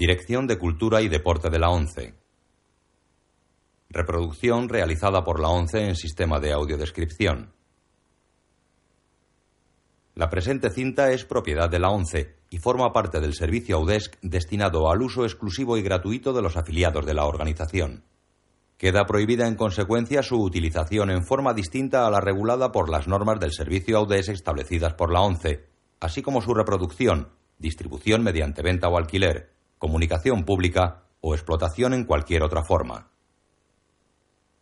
Dirección de Cultura y Deporte de la ONCE. Reproducción realizada por la ONCE en sistema de audiodescripción. La presente cinta es propiedad de la ONCE y forma parte del servicio Audesc destinado al uso exclusivo y gratuito de los afiliados de la organización. Queda prohibida en consecuencia su utilización en forma distinta a la regulada por las normas del servicio Audesc establecidas por la ONCE, así como su reproducción, distribución mediante venta o alquiler, comunicación pública o explotación en cualquier otra forma.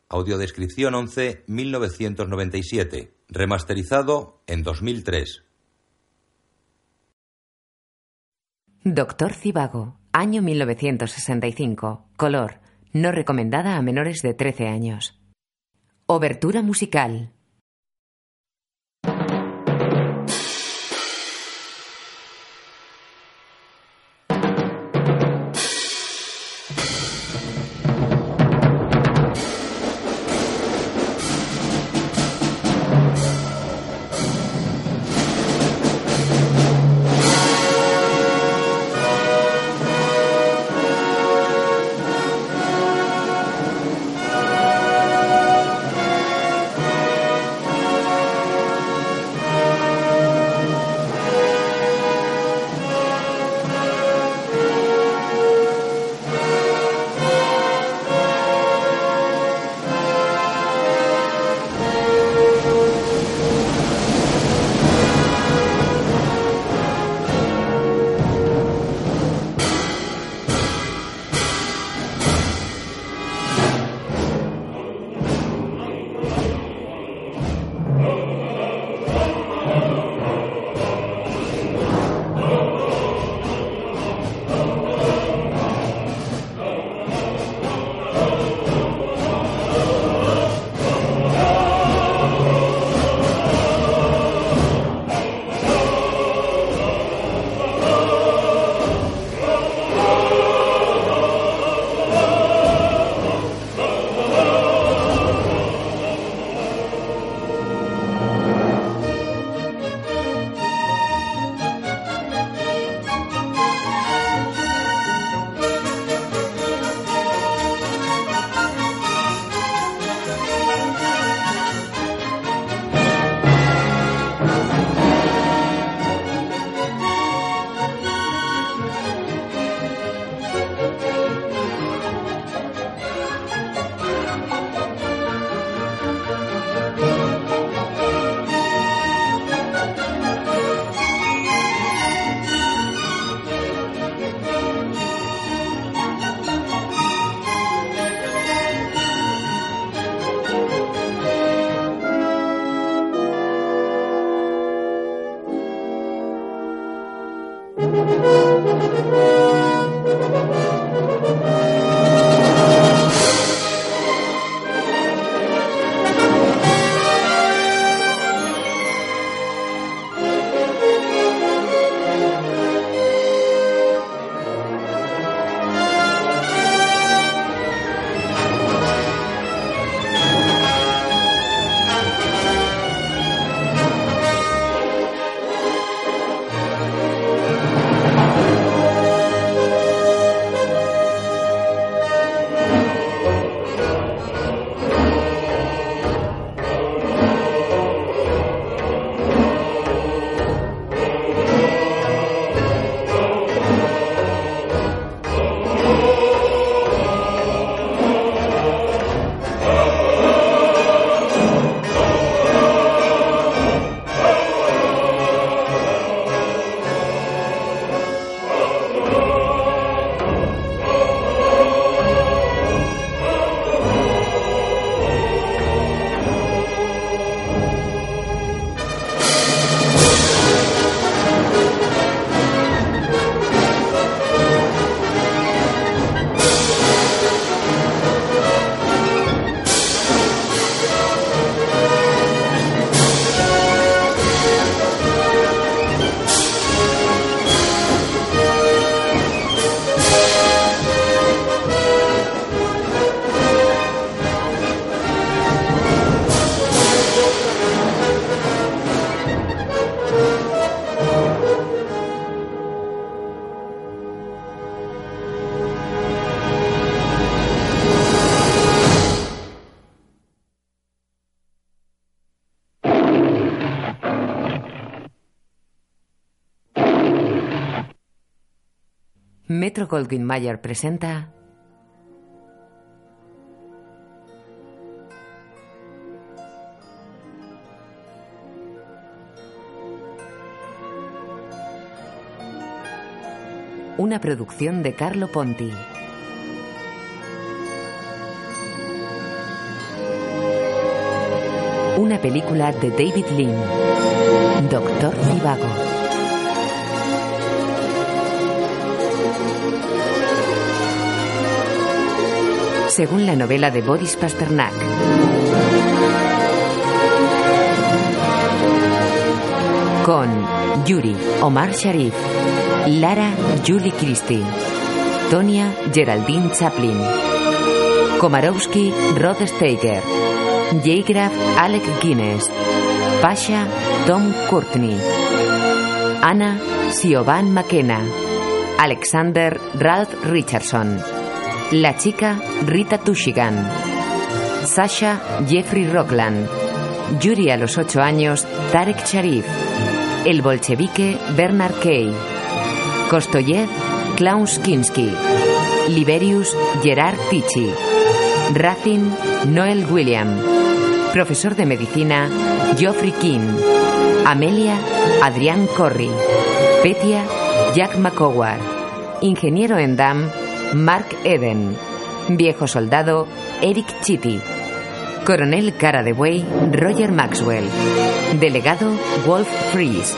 Audiodescripción 11 1997, remasterizado en 2003. Doctor Cibago, año 1965, color, no recomendada a menores de 13 años. Obertura musical. Goldwyn Mayer presenta una producción de Carlo Ponti. Una película de David Lean. Doctor Zivago. Según la novela de Boris Pasternak. Con Yuri, Omar Sharif, Lara, Julie Christie, Tonia, Geraldine Chaplin, Komarowski, Rod Steiger, J. Alec Guinness, Pasha, Tom Courtney, Anna, Siobhan McKenna, Alexander, Ralph Richardson. La chica Rita Tushigan. Sasha Jeffrey Rockland. Yuri a los 8 años Tarek Sharif. El bolchevique Bernard Kay. Kostoyev Klaus Kinski. Liberius Gerard Tichy. Racing Noel William. Profesor de medicina Geoffrey King. Amelia Adrián Corry. Petia Jack McCowar. Ingeniero en DAM Mark Eden. Viejo soldado, Eric Chitty. Coronel Cara de Buey, Roger Maxwell. Delegado, Wolf Fries.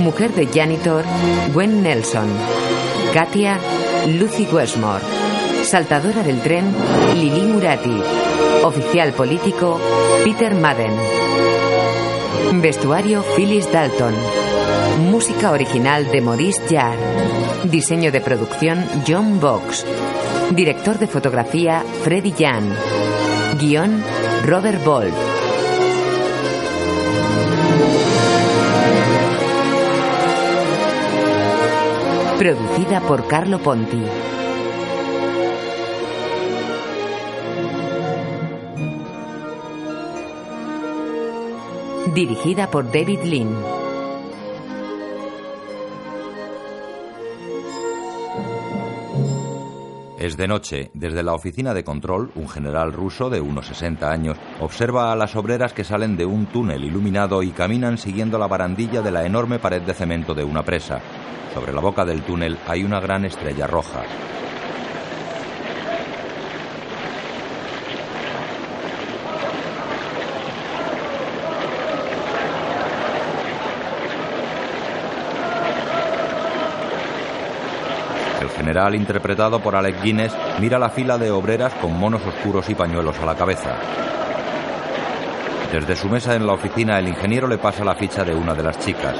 Mujer de janitor, Gwen Nelson. Katia, Lucy Westmore. Saltadora del tren, Lili Murati. Oficial político, Peter Madden. Vestuario, Phyllis Dalton. Música original de Maurice Jarre. Diseño de producción John Box. Director de fotografía Freddy Jan. Guión Robert Bolt. Producida por Carlo Ponti. Dirigida por David Lynn. Es de noche. Desde la oficina de control, un general ruso de unos 60 años observa a las obreras que salen de un túnel iluminado y caminan siguiendo la barandilla de la enorme pared de cemento de una presa. Sobre la boca del túnel hay una gran estrella roja. General, interpretado por Alec Guinness, mira la fila de obreras con monos oscuros y pañuelos a la cabeza. Desde su mesa en la oficina, el ingeniero le pasa la ficha de una de las chicas.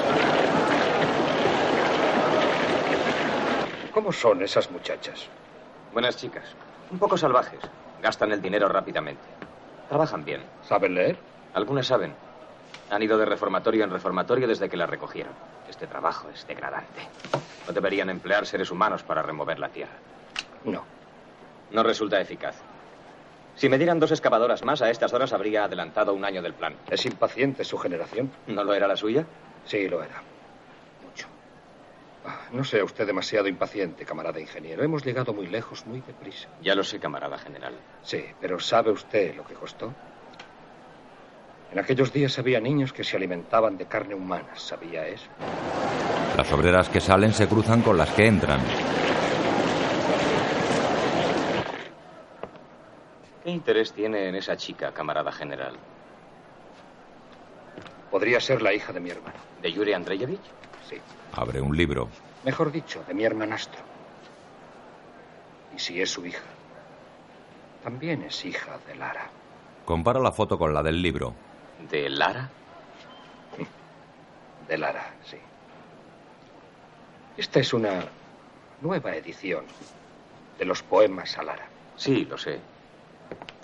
¿Cómo son esas muchachas? Buenas chicas. Un poco salvajes. Gastan el dinero rápidamente. Trabajan bien. ¿Saben leer? Algunas saben. Han ido de reformatorio en reformatorio desde que la recogieron. Este trabajo es degradante. No deberían emplear seres humanos para remover la tierra. No. No resulta eficaz. Si me dieran dos excavadoras más, a estas horas habría adelantado un año del plan. ¿Es impaciente su generación? ¿No lo era la suya? Sí, lo era. Mucho. Ah, no sea usted demasiado impaciente, camarada ingeniero. Hemos llegado muy lejos, muy deprisa. Ya lo sé, camarada general. Sí, pero ¿sabe usted lo que costó? En aquellos días había niños que se alimentaban de carne humana, ¿sabía eso? Las obreras que salen se cruzan con las que entran. ¿Qué interés tiene en esa chica, camarada general? Podría ser la hija de mi hermano. ¿De Yuri Andreyevich? Sí. Abre un libro. Mejor dicho, de mi hermanastro. Y si es su hija, también es hija de Lara. Compara la foto con la del libro. ¿De Lara? De Lara, sí. Esta es una nueva edición de los poemas a Lara. Sí, lo sé.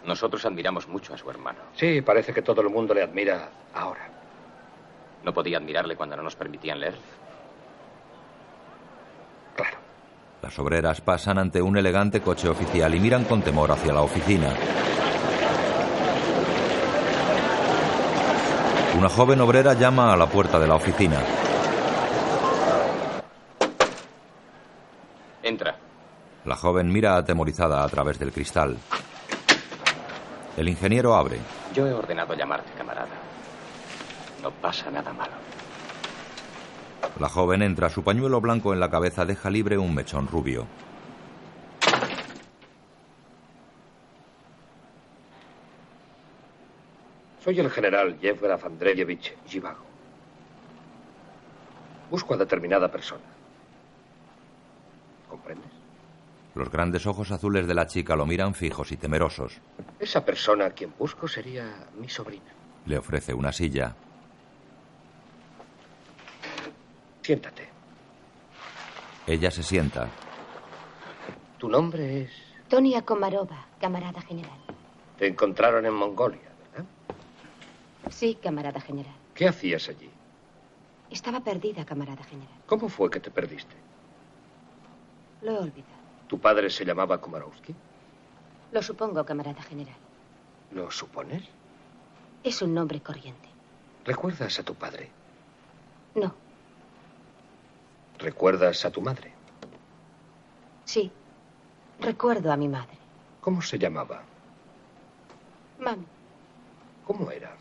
Nosotros admiramos mucho a su hermano. Sí, parece que todo el mundo le admira ahora. ¿No podía admirarle cuando no nos permitían leer? Claro. Las obreras pasan ante un elegante coche oficial y miran con temor hacia la oficina. Una joven obrera llama a la puerta de la oficina. Entra. La joven mira atemorizada a través del cristal. El ingeniero abre. Yo he ordenado llamarte, camarada. No pasa nada malo. La joven entra, su pañuelo blanco en la cabeza deja libre un mechón rubio. Soy el general Yevgraf Andreyevich Zhivago. Busco a determinada persona. ¿Comprendes? Los grandes ojos azules de la chica lo miran fijos y temerosos. Esa persona a quien busco sería mi sobrina. Le ofrece una silla. Siéntate. Ella se sienta. Tu nombre es... Tonia Komarova, camarada general. Te encontraron en Mongolia. Sí, camarada general. ¿Qué hacías allí? Estaba perdida, camarada general. ¿Cómo fue que te perdiste? Lo he olvidado. ¿Tu padre se llamaba Komarowski? Lo supongo, camarada general. ¿Lo supones? Es un nombre corriente. ¿Recuerdas a tu padre? No, ¿Recuerdas a tu madre? sí. Recuerdo a mi madre. ¿Cómo se llamaba? Mami, ¿Cómo era?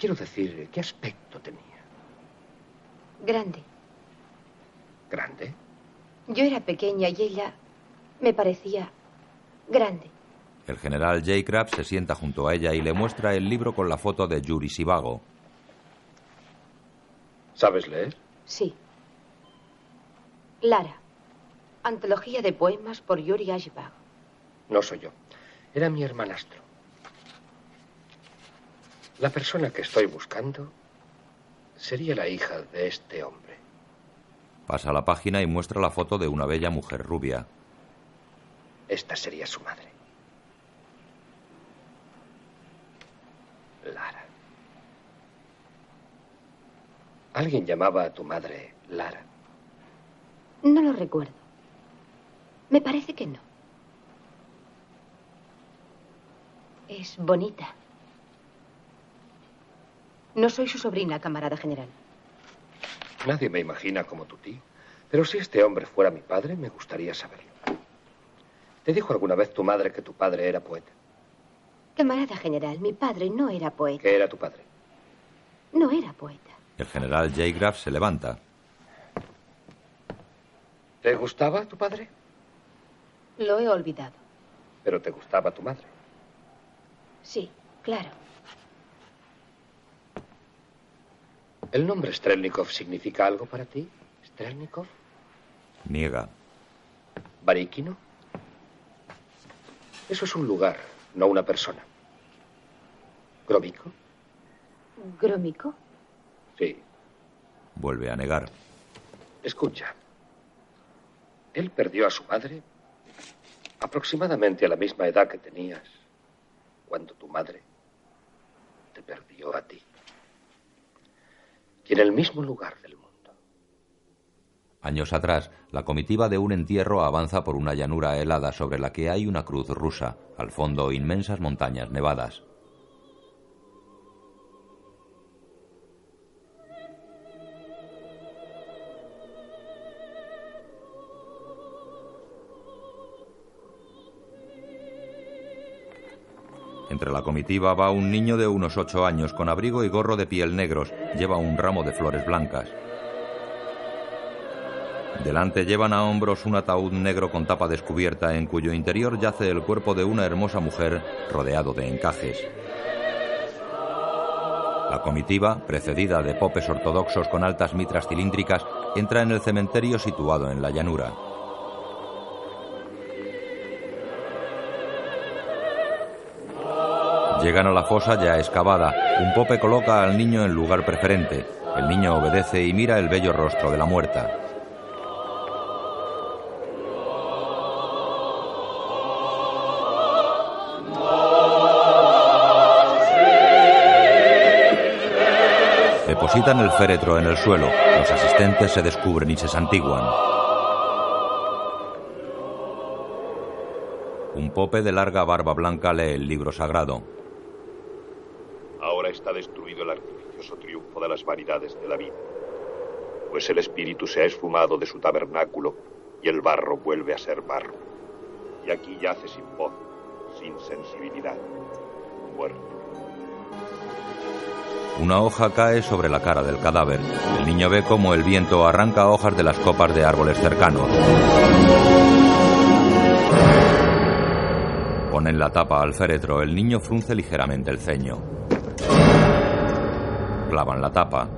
Quiero decir, ¿qué aspecto tenía? grande. ¿Grande? Yo era pequeña y ella me parecía grande. El general J. Crab se sienta junto a ella y le muestra el libro con la foto de Yuri Sivago. ¿Sabes leer? Sí. Lara. Antología de poemas por Yuri Ashbag. No soy yo. Era mi hermanastro. La persona que estoy buscando sería la hija de este hombre. Pasa la página y muestra la foto de una bella mujer rubia. Esta sería su madre. Lara. Alguien llamaba a tu madre Lara. No lo recuerdo. Me parece que no. Es bonita. No soy su sobrina, camarada general. Nadie me imagina como tu tío. Pero si este hombre fuera mi padre, me gustaría saberlo. ¿Te dijo alguna vez tu madre que tu padre era poeta? Camarada general, mi padre no era poeta. ¿Qué era tu padre? No era poeta. El general J. Graf se levanta. ¿Te gustaba tu padre? Lo he olvidado. Pero te gustaba tu madre. Sí, claro. ¿El nombre Strelnikov significa algo para ti? ¿Strelnikov? Niega. ¿Baríquino? Eso es un lugar, no una persona. ¿Gromico? ¿Grómico? Sí. Vuelve a negar. Escucha. Él perdió a su madre aproximadamente a la misma edad que tenías cuando tu madre te perdió a ti. En el mismo lugar del mundo. Años atrás, la comitiva de un entierro avanza por una llanura helada sobre la que hay una cruz rusa, al fondo inmensas montañas nevadas. Entre la comitiva va un niño de unos ocho años con abrigo y gorro de piel negros. Lleva un ramo de flores blancas. Delante llevan a hombros un ataúd negro con tapa descubierta en cuyo interior yace el cuerpo de una hermosa mujer rodeado de encajes. La comitiva, precedida de popes ortodoxos con altas mitras cilíndricas, entra en el cementerio situado en la llanura. Llegan a la fosa ya excavada. Un pope coloca al niño en lugar preferente. El niño obedece y mira el bello rostro de la muerta. Depositan el féretro en el suelo. Los asistentes se descubren y se santiguan. Un pope de larga barba blanca lee el libro sagrado. Está destruido el artificioso triunfo de las vanidades de la vida, pues el espíritu se ha esfumado de su tabernáculo y el barro vuelve a ser barro. Y aquí yace sin voz, sin sensibilidad, muerto. Una hoja cae sobre la cara del cadáver. El niño ve cómo el viento arranca hojas de las copas de árboles cercanos. Ponen la tapa al féretro. El niño frunce ligeramente el ceño. Clavan la tapa.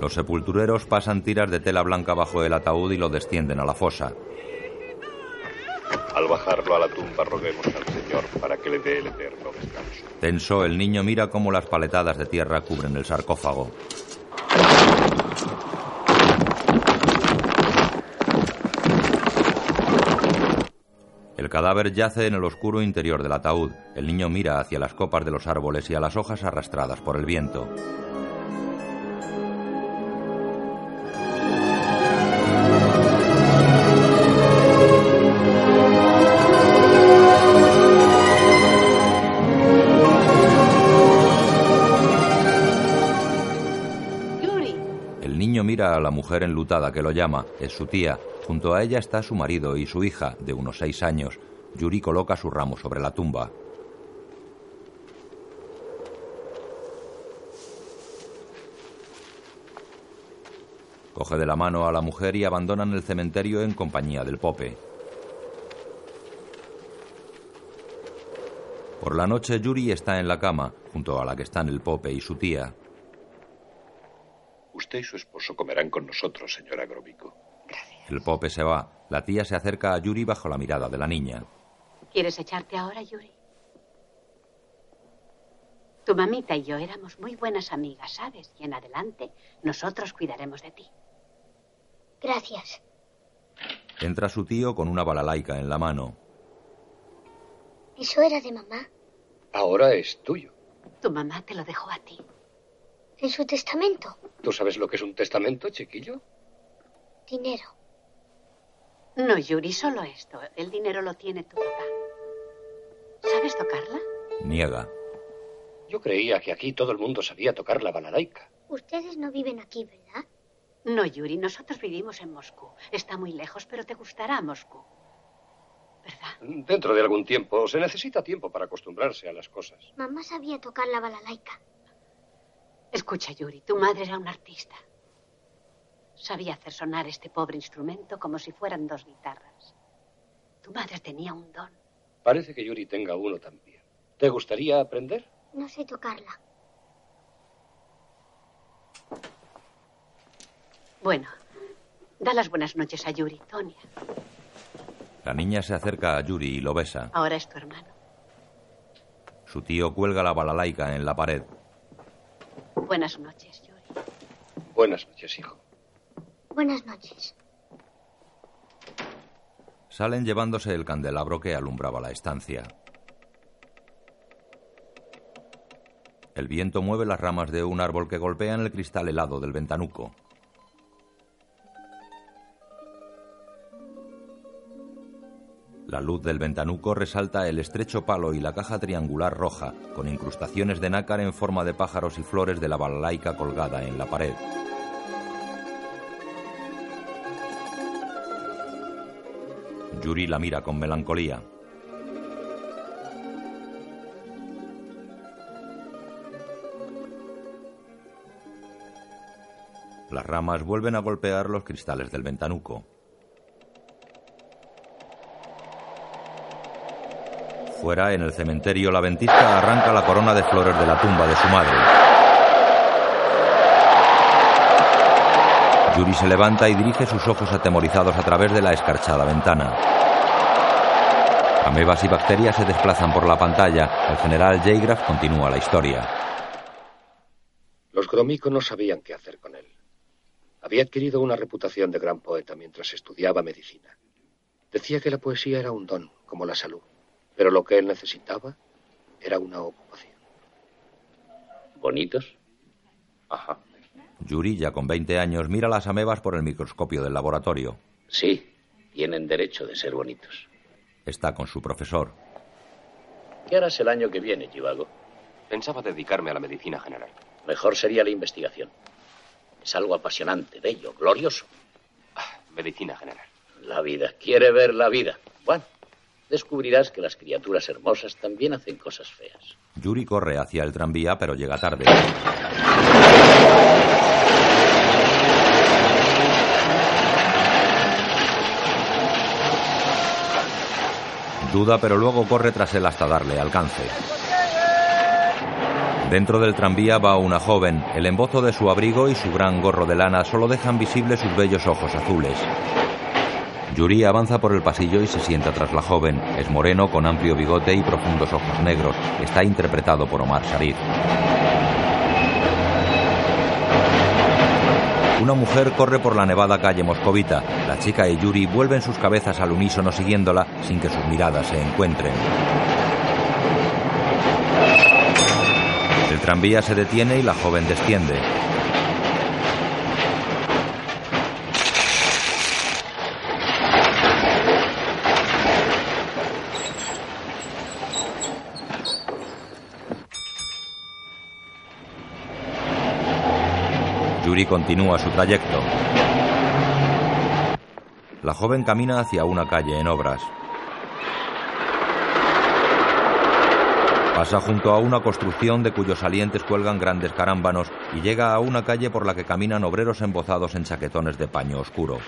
Los sepultureros pasan tiras de tela blanca bajo el ataúd y lo descienden a la fosa. Al bajarlo a la tumba roguemos al Señor para que le dé el eterno descanso. Tenso, el niño mira cómo las paletadas de tierra cubren el sarcófago. Cadáver yace en el oscuro interior del ataúd. El niño mira hacia las copas de los árboles y a las hojas arrastradas por el viento. El niño mira a la mujer enlutada que lo llama. Es su tía. Junto a ella está su marido y su hija, de unos seis años. Yuri coloca su ramo sobre la tumba. Coge de la mano a la mujer y abandonan el cementerio en compañía del Pope. Por la noche Yuri está en la cama, junto a la que están el Pope y su tía. Usted y su esposo comerán con nosotros, señora Gromico. El Pope se va. La tía se acerca a Yuri bajo la mirada de la niña. ¿Quieres echarte ahora, Yuri? Tu mamita y yo éramos muy buenas amigas, ¿sabes? Y en adelante nosotros cuidaremos de ti. Gracias. Entra su tío con una balalaica en la mano. ¿Eso era de mamá? Ahora es tuyo. Tu mamá te lo dejó a ti. ¿En su testamento? ¿Tú sabes lo que es un testamento, chiquillo? Dinero. No, Yuri, solo esto. El dinero lo tiene tu papá. ¿Sabes tocarla? Niega. Yo creía que aquí todo el mundo sabía tocar la balalaica. Ustedes no viven aquí, ¿verdad? No, Yuri, nosotros vivimos en Moscú. Está muy lejos, pero te gustará Moscú. ¿Verdad? Dentro de algún tiempo se necesita tiempo para acostumbrarse a las cosas. Mamá sabía tocar la balalaica. Escucha, Yuri, tu madre era una artista. Sabía hacer sonar este pobre instrumento como si fueran dos guitarras. Tu madre tenía un don. Parece que Yuri tenga uno también. ¿Te gustaría aprender? No sé tocarla. Bueno, da las buenas noches a Yuri, Tonia. La niña se acerca a Yuri y lo besa. Ahora es tu hermano. Su tío cuelga la balalaica en la pared. Buenas noches, Yuri. Buenas noches, hijo. Buenas noches. Salen llevándose el candelabro que alumbraba la estancia. El viento mueve las ramas de un árbol que golpean el cristal helado del ventanuco. La luz del ventanuco resalta el estrecho palo y la caja triangular roja, con incrustaciones de nácar en forma de pájaros y flores de la balalaica colgada en la pared. Yuri la mira con melancolía. Las ramas vuelven a golpear los cristales del ventanuco. Fuera, en el cementerio, la ventisca arranca la corona de flores de la tumba de su madre. Yuri se levanta y dirige sus ojos atemorizados a través de la escarchada ventana. Amebas y bacterias se desplazan por la pantalla. El general Jaygraf continúa la historia. Los Gromyko no sabían qué hacer con él. Había adquirido una reputación de gran poeta mientras estudiaba medicina. Decía que la poesía era un don, como la salud, pero lo que él necesitaba era una ocupación. ¿Bonitos? Ajá. Yuri, ya con 20 años, mira las amebas por el microscopio del laboratorio. Sí, tienen derecho de ser bonitos. Está con su profesor. ¿Qué harás el año que viene, Chivago? Pensaba dedicarme a la medicina general. Mejor sería la investigación. Es algo apasionante, bello, glorioso. Ah, medicina general. La vida. Quiere ver la vida. Bueno, descubrirás que las criaturas hermosas también hacen cosas feas. Yuri corre hacia el tranvía, pero llega tarde. Duda, pero luego corre tras él hasta darle alcance. Dentro del tranvía va una joven. El embozo de su abrigo y su gran gorro de lana solo dejan visibles sus bellos ojos azules. Yuri avanza por el pasillo y se sienta tras la joven. Es moreno, con amplio bigote y profundos ojos negros. Está interpretado por Omar Sharif. Una mujer corre por la nevada calle Moscovita. La chica y Yuri vuelven sus cabezas al unísono siguiéndola sin que sus miradas se encuentren. El tranvía se detiene y la joven desciende. Yuri continúa su trayecto. La joven camina hacia una calle en obras. Pasa junto a una construcción de cuyos salientes cuelgan grandes carámbanos y llega a una calle por la que caminan obreros embozados en chaquetones de paño oscuro.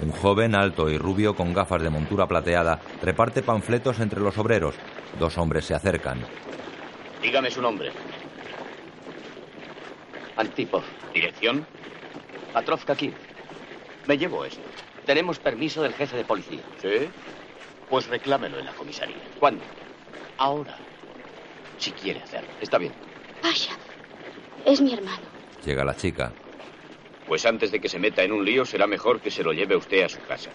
Un joven alto y rubio con gafas de montura plateada reparte panfletos entre los obreros. Dos hombres se acercan. Dígame su nombre. Antipov. ¿Dirección? Patrovka Kiev. Me llevo esto. Tenemos permiso del jefe de policía. ¿Sí? Pues reclámelo en la comisaría. ¿Cuándo? Ahora. Si quiere hacerlo. Está bien. Pasha, es mi hermano. Llega la chica. Pues antes de que se meta en un lío, será mejor que se lo lleve usted a su casa.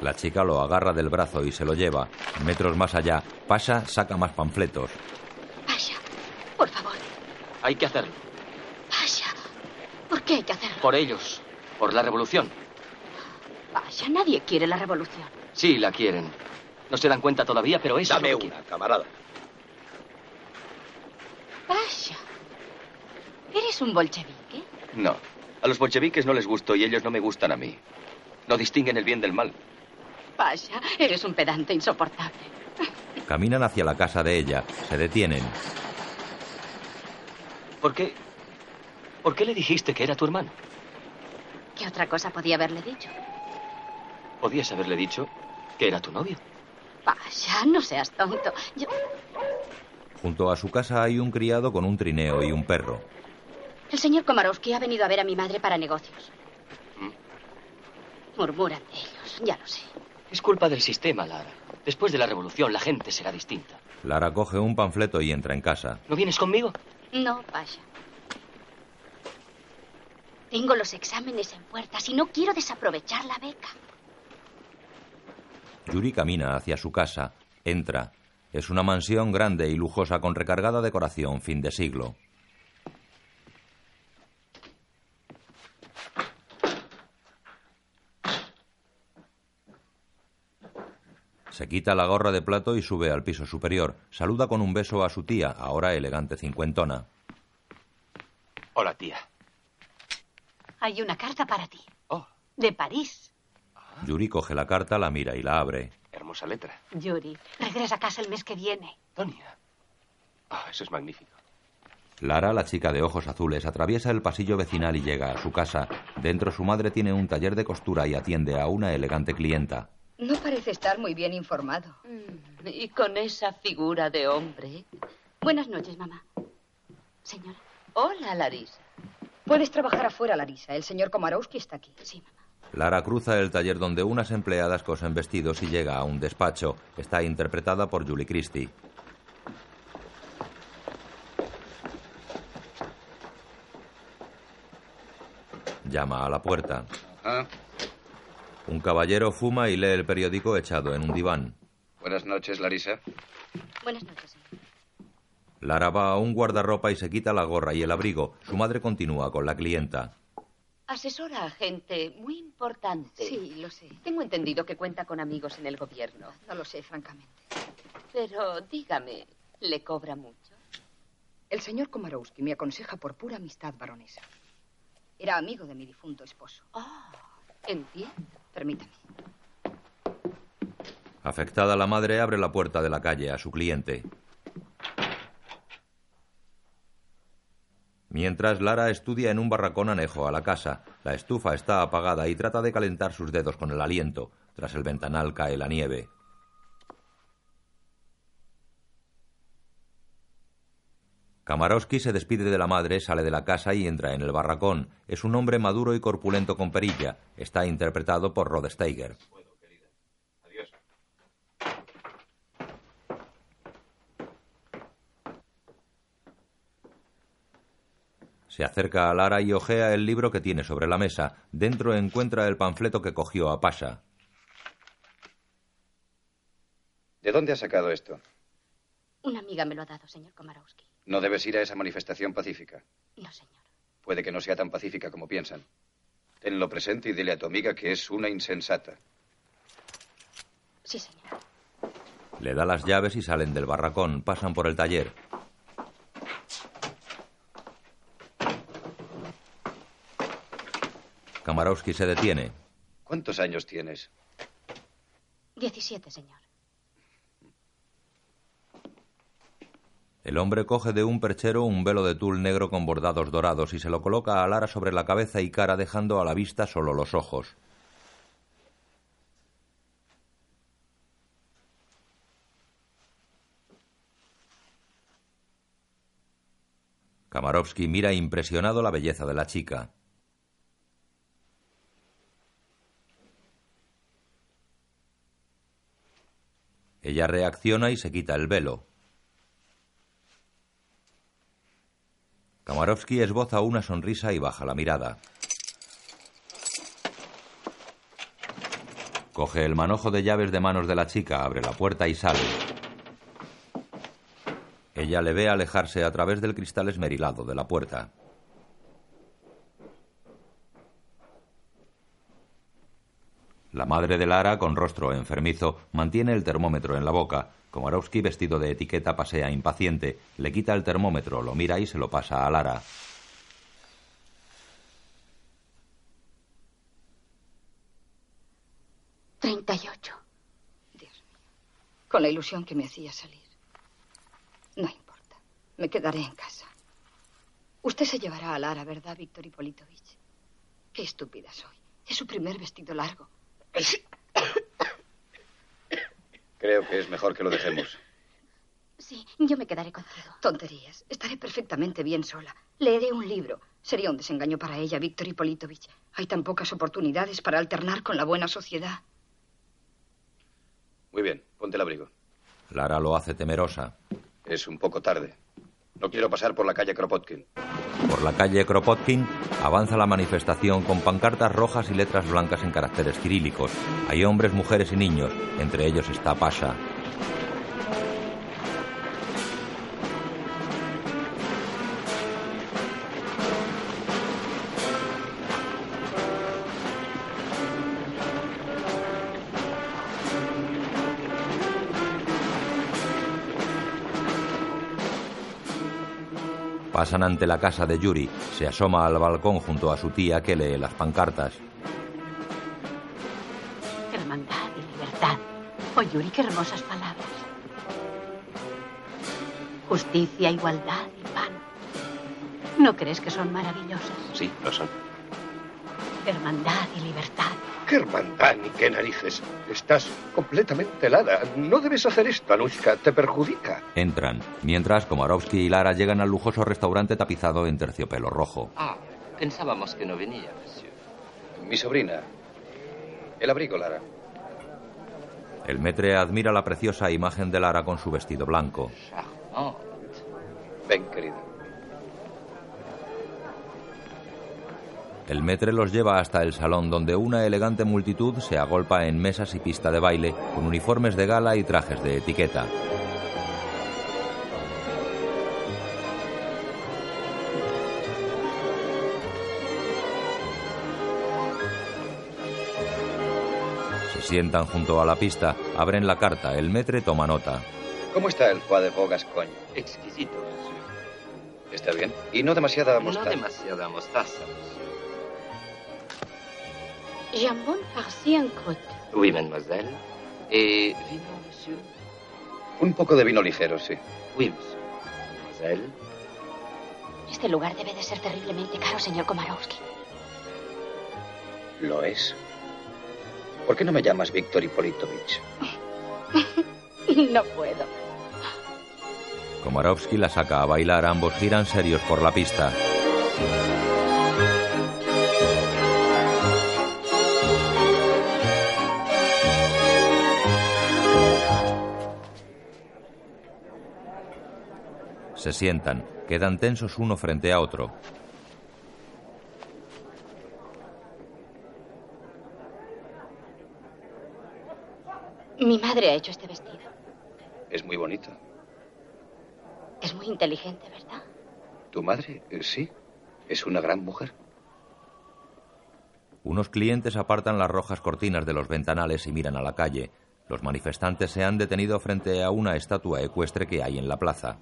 La chica lo agarra del brazo y se lo lleva. Metros más allá, Pasha saca más panfletos. Pasha, por favor. Hay que hacerlo. Pasha, ¿por qué hay que hacerlo? Por ellos. Por la revolución. Pasha, nadie quiere la revolución. Sí, la quieren. No se dan cuenta todavía, pero eso Dame es lo que una, camarada. Pasha, ¿eres un bolchevique? No. A los bolcheviques no les gusto y ellos no me gustan a mí. No distinguen el bien del mal. Pasha, eres un pedante insoportable. Caminan hacia la casa de ella. Se detienen. ¿Por qué? ¿Por qué le dijiste que era tu hermano? ¿Qué otra cosa podía haberle dicho? Podías haberle dicho que era tu novio. Pasha, no seas tonto. Yo... Junto a su casa hay un criado con un trineo y un perro. El señor Komarowski ha venido a ver a mi madre para negocios. ¿Mm? Murmuran de ellos, ya lo sé. Es culpa del sistema, Lara. Después de la revolución, la gente será distinta. Lara coge un panfleto y entra en casa. ¿No vienes conmigo? No, Pasha. Tengo los exámenes en puertas y no quiero desaprovechar la beca. Yuri camina hacia su casa. Entra. Es una mansión grande y lujosa con recargada decoración fin de siglo. Se quita la gorra de plato y sube al piso superior. Saluda con un beso a su tía, ahora elegante cincuentona. Hola, tía. Hay una carta para ti. Oh. De París. Yuri coge la carta, la mira y la abre. Hermosa letra. Yuri, regresa a casa el mes que viene. Tonia. Ah, eso es magnífico. Lara, la chica de ojos azules, atraviesa el pasillo vecinal y llega a su casa. Dentro su madre tiene un taller de costura y atiende a una elegante clienta. No parece estar muy bien informado. Mm, y con esa figura de hombre. Buenas noches, mamá. Señora. Hola, Larisa. Puedes trabajar afuera, Larisa. El señor Komarowski está aquí. Sí, mamá. Lara cruza el taller donde unas empleadas cosen vestidos y llega a un despacho. Está interpretada por Julie Christie. Llama a la puerta. Ah, Un caballero fuma y lee el periódico echado en un diván. buenas noches, Larisa. Buenas noches, señor. Lara va a un guardarropa y se quita la gorra y el abrigo. Su madre continúa con la clienta. Asesora a gente muy importante. Sí, lo sé. Tengo entendido que cuenta con amigos en el gobierno. No lo sé, francamente. Pero dígame, ¿le cobra mucho? El señor Komarowski me aconseja por pura amistad, baronesa. Era amigo de mi difunto esposo. Ah, entiendo. Permítame. Afectada la madre abre la puerta de la calle a su cliente. Mientras Lara estudia en un barracón anejo a la casa, la estufa está apagada y trata de calentar sus dedos con el aliento. Tras el ventanal cae la nieve. Kamarowski se despide de la madre, sale de la casa y entra en el barracón. Es un hombre maduro y corpulento con perilla. Está interpretado por Rod Steiger. Se acerca a Lara y ojea el libro que tiene sobre la mesa. Dentro encuentra el panfleto que cogió a Pasha. ¿De dónde has sacado esto? Una amiga me lo ha dado, señor Komarowski. No debes ir a esa manifestación pacífica. No, señor. Puede que no sea tan pacífica como piensan. Tenlo presente y dile a tu amiga que es una insensata. Sí, señor. Le da las llaves y salen del barracón. Pasan por el taller. Kamarowski se detiene. ¿Cuántos años tienes? Diecisiete, señor. El hombre coge de un perchero un velo de tul negro con bordados dorados y se lo coloca a Lara sobre la cabeza y cara dejando a la vista solo los ojos. Kamarovsky mira impresionado la belleza de la chica. Ella reacciona y se quita el velo. Kamarovsky esboza una sonrisa y baja la mirada. Coge el manojo de llaves de manos de la chica, abre la puerta y sale. Ella le ve alejarse a través del cristal esmerilado de la puerta. La madre de Lara, con rostro enfermizo, mantiene el termómetro en la boca. Komarowski, vestido de etiqueta, pasea impaciente. Le quita el termómetro, lo mira y se lo pasa a Lara. Treinta y ocho. Dios mío. Con la ilusión que me hacía salir. No importa. Me quedaré en casa. Usted se llevará a Lara, ¿verdad, Víctor Hipolitovich? Qué estúpida soy. Es su primer vestido largo. Creo que es mejor que lo dejemos. Sí, yo me quedaré contigo. Tonterías. Estaré perfectamente bien sola. Leeré un libro. Sería un desengaño para ella, Víctor Hipolitovich. Hay tan pocas oportunidades para alternar con la buena sociedad. Muy bien, ponte el abrigo. Lara lo hace temerosa. Es un poco tarde. No quiero pasar por la calle Kropotkin. Por la calle Kropotkin avanza la manifestación con pancartas rojas y letras blancas en caracteres cirílicos. Hay hombres, mujeres y niños. Entre ellos está Pasha. Pasan ante la casa de Yuri. Se asoma al balcón junto a su tía que lee las pancartas. Hermandad y libertad. Oh, Yuri, qué hermosas palabras. Justicia, igualdad y pan. ¿No crees que son maravillosas? Sí, lo son. Hermandad y libertad. ¿Qué hermandad ni qué narices? Estás completamente helada. No debes hacer esto, Anushka. Te perjudica. Entran, mientras Komarovsky y Lara llegan al lujoso restaurante tapizado en terciopelo rojo. Ah, pensábamos que no venía, monsieur. Mi sobrina. El abrigo, Lara. El metre admira la preciosa imagen de Lara con su vestido blanco. Charmant. Ven, querida. El metre los lleva hasta el salón donde una elegante multitud se agolpa en mesas y pista de baile, con uniformes de gala y trajes de etiqueta. Se sientan junto a la pista, abren la carta, el metre toma nota. ¿Cómo está el foie de Exquisito, ¿Está bien? ¿Y no demasiada mostaza? No demasiada mostaza. Jambon farci en croûte. Oui, mademoiselle. Et vino, monsieur? Un poco de vino ligero, sí. Oui, monsieur. Mademoiselle. Este lugar debe de ser terriblemente caro, señor Komarowski. Lo es. ¿Por qué no me llamas Víctor Hippolitovich? no puedo. Komarovsky la saca a bailar, ambos giran serios por la pista. Se sientan, quedan tensos uno frente a otro. Mi madre ha hecho este vestido. Es muy bonito. Es muy inteligente, ¿verdad? ¿Tu madre? Eh, Sí. Es una gran mujer. Unos clientes apartan las rojas cortinas de los ventanales y miran a la calle. Los manifestantes se han detenido frente a una estatua ecuestre que hay en la plaza.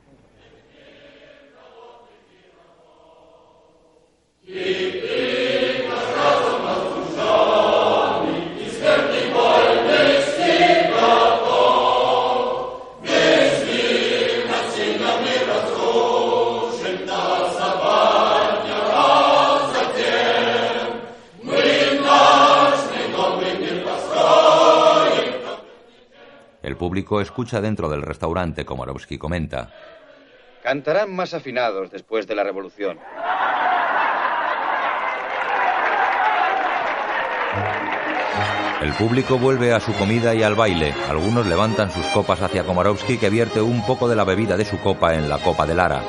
El público escucha dentro del restaurante, Komorowski comenta. Cantarán más afinados después de la revolución. El público vuelve a su comida y al baile. Algunos levantan sus copas hacia Komorowski que vierte un poco de la bebida de su copa en la copa de Lara.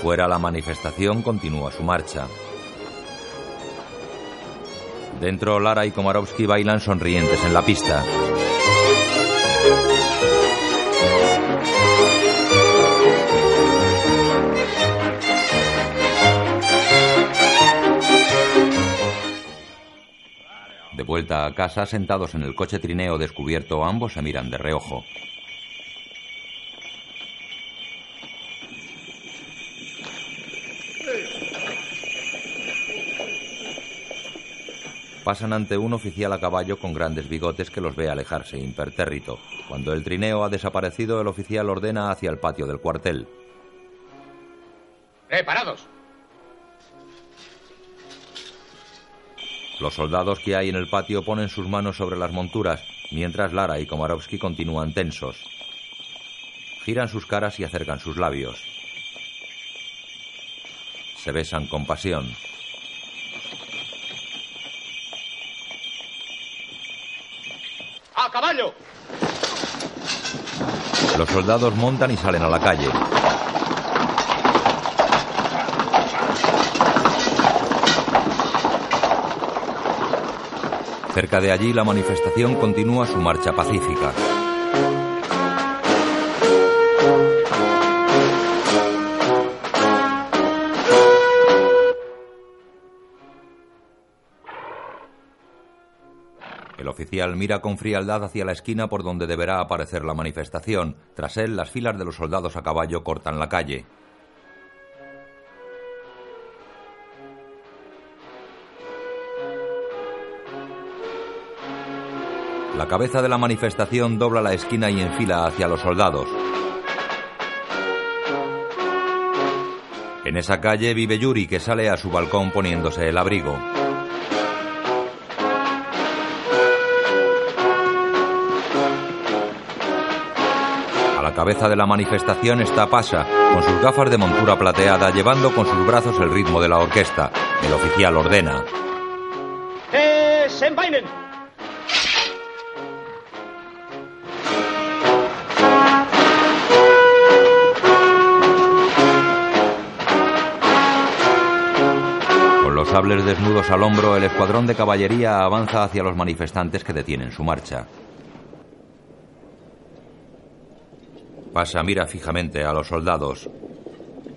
Fuera la manifestación continúa su marcha. Dentro Lara y Komorowski bailan sonrientes en la pista. De vuelta a casa, sentados en el coche trineo descubierto, ambos se miran de reojo. Pasan ante un oficial a caballo con grandes bigotes que los ve alejarse impertérrito. Cuando el trineo ha desaparecido, el oficial ordena hacia el patio del cuartel. ¡Preparados! Los soldados que hay en el patio ponen sus manos sobre las monturas, mientras Lara y Komarowski continúan tensos. Giran sus caras y acercan sus labios. Se besan con pasión. ¡A caballo! Los soldados montan y salen a la calle. Cerca de allí la manifestación continúa su marcha pacífica. El oficial mira con frialdad hacia la esquina por donde deberá aparecer la manifestación. Tras él, las filas de los soldados a caballo cortan la calle. La cabeza de la manifestación dobla la esquina y enfila hacia los soldados. En esa calle vive Yuri, que sale a su balcón poniéndose el abrigo. A la cabeza de la manifestación está Pasha, con sus gafas de montura plateada, llevando con sus brazos el ritmo de la orquesta. El oficial ordena. ¡Eh, sables desnudos al hombro, el escuadrón de caballería avanza hacia los manifestantes que detienen su marcha. Pasa mira fijamente a los soldados.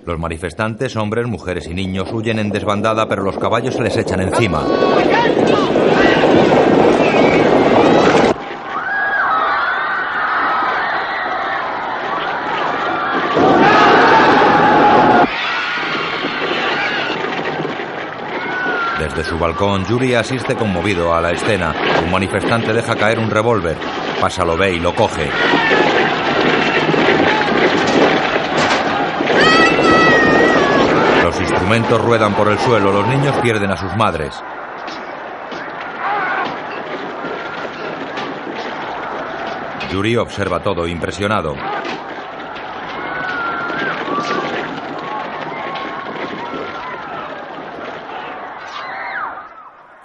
Los manifestantes, hombres, mujeres y niños, huyen en desbandada, pero los caballos se les echan encima. Desde su balcón, Yuri asiste conmovido a la escena. Un manifestante deja caer un revólver. Pasa, lo ve y lo coge. Los instrumentos ruedan por el suelo. Los niños pierden a sus madres. Yuri observa todo, impresionado.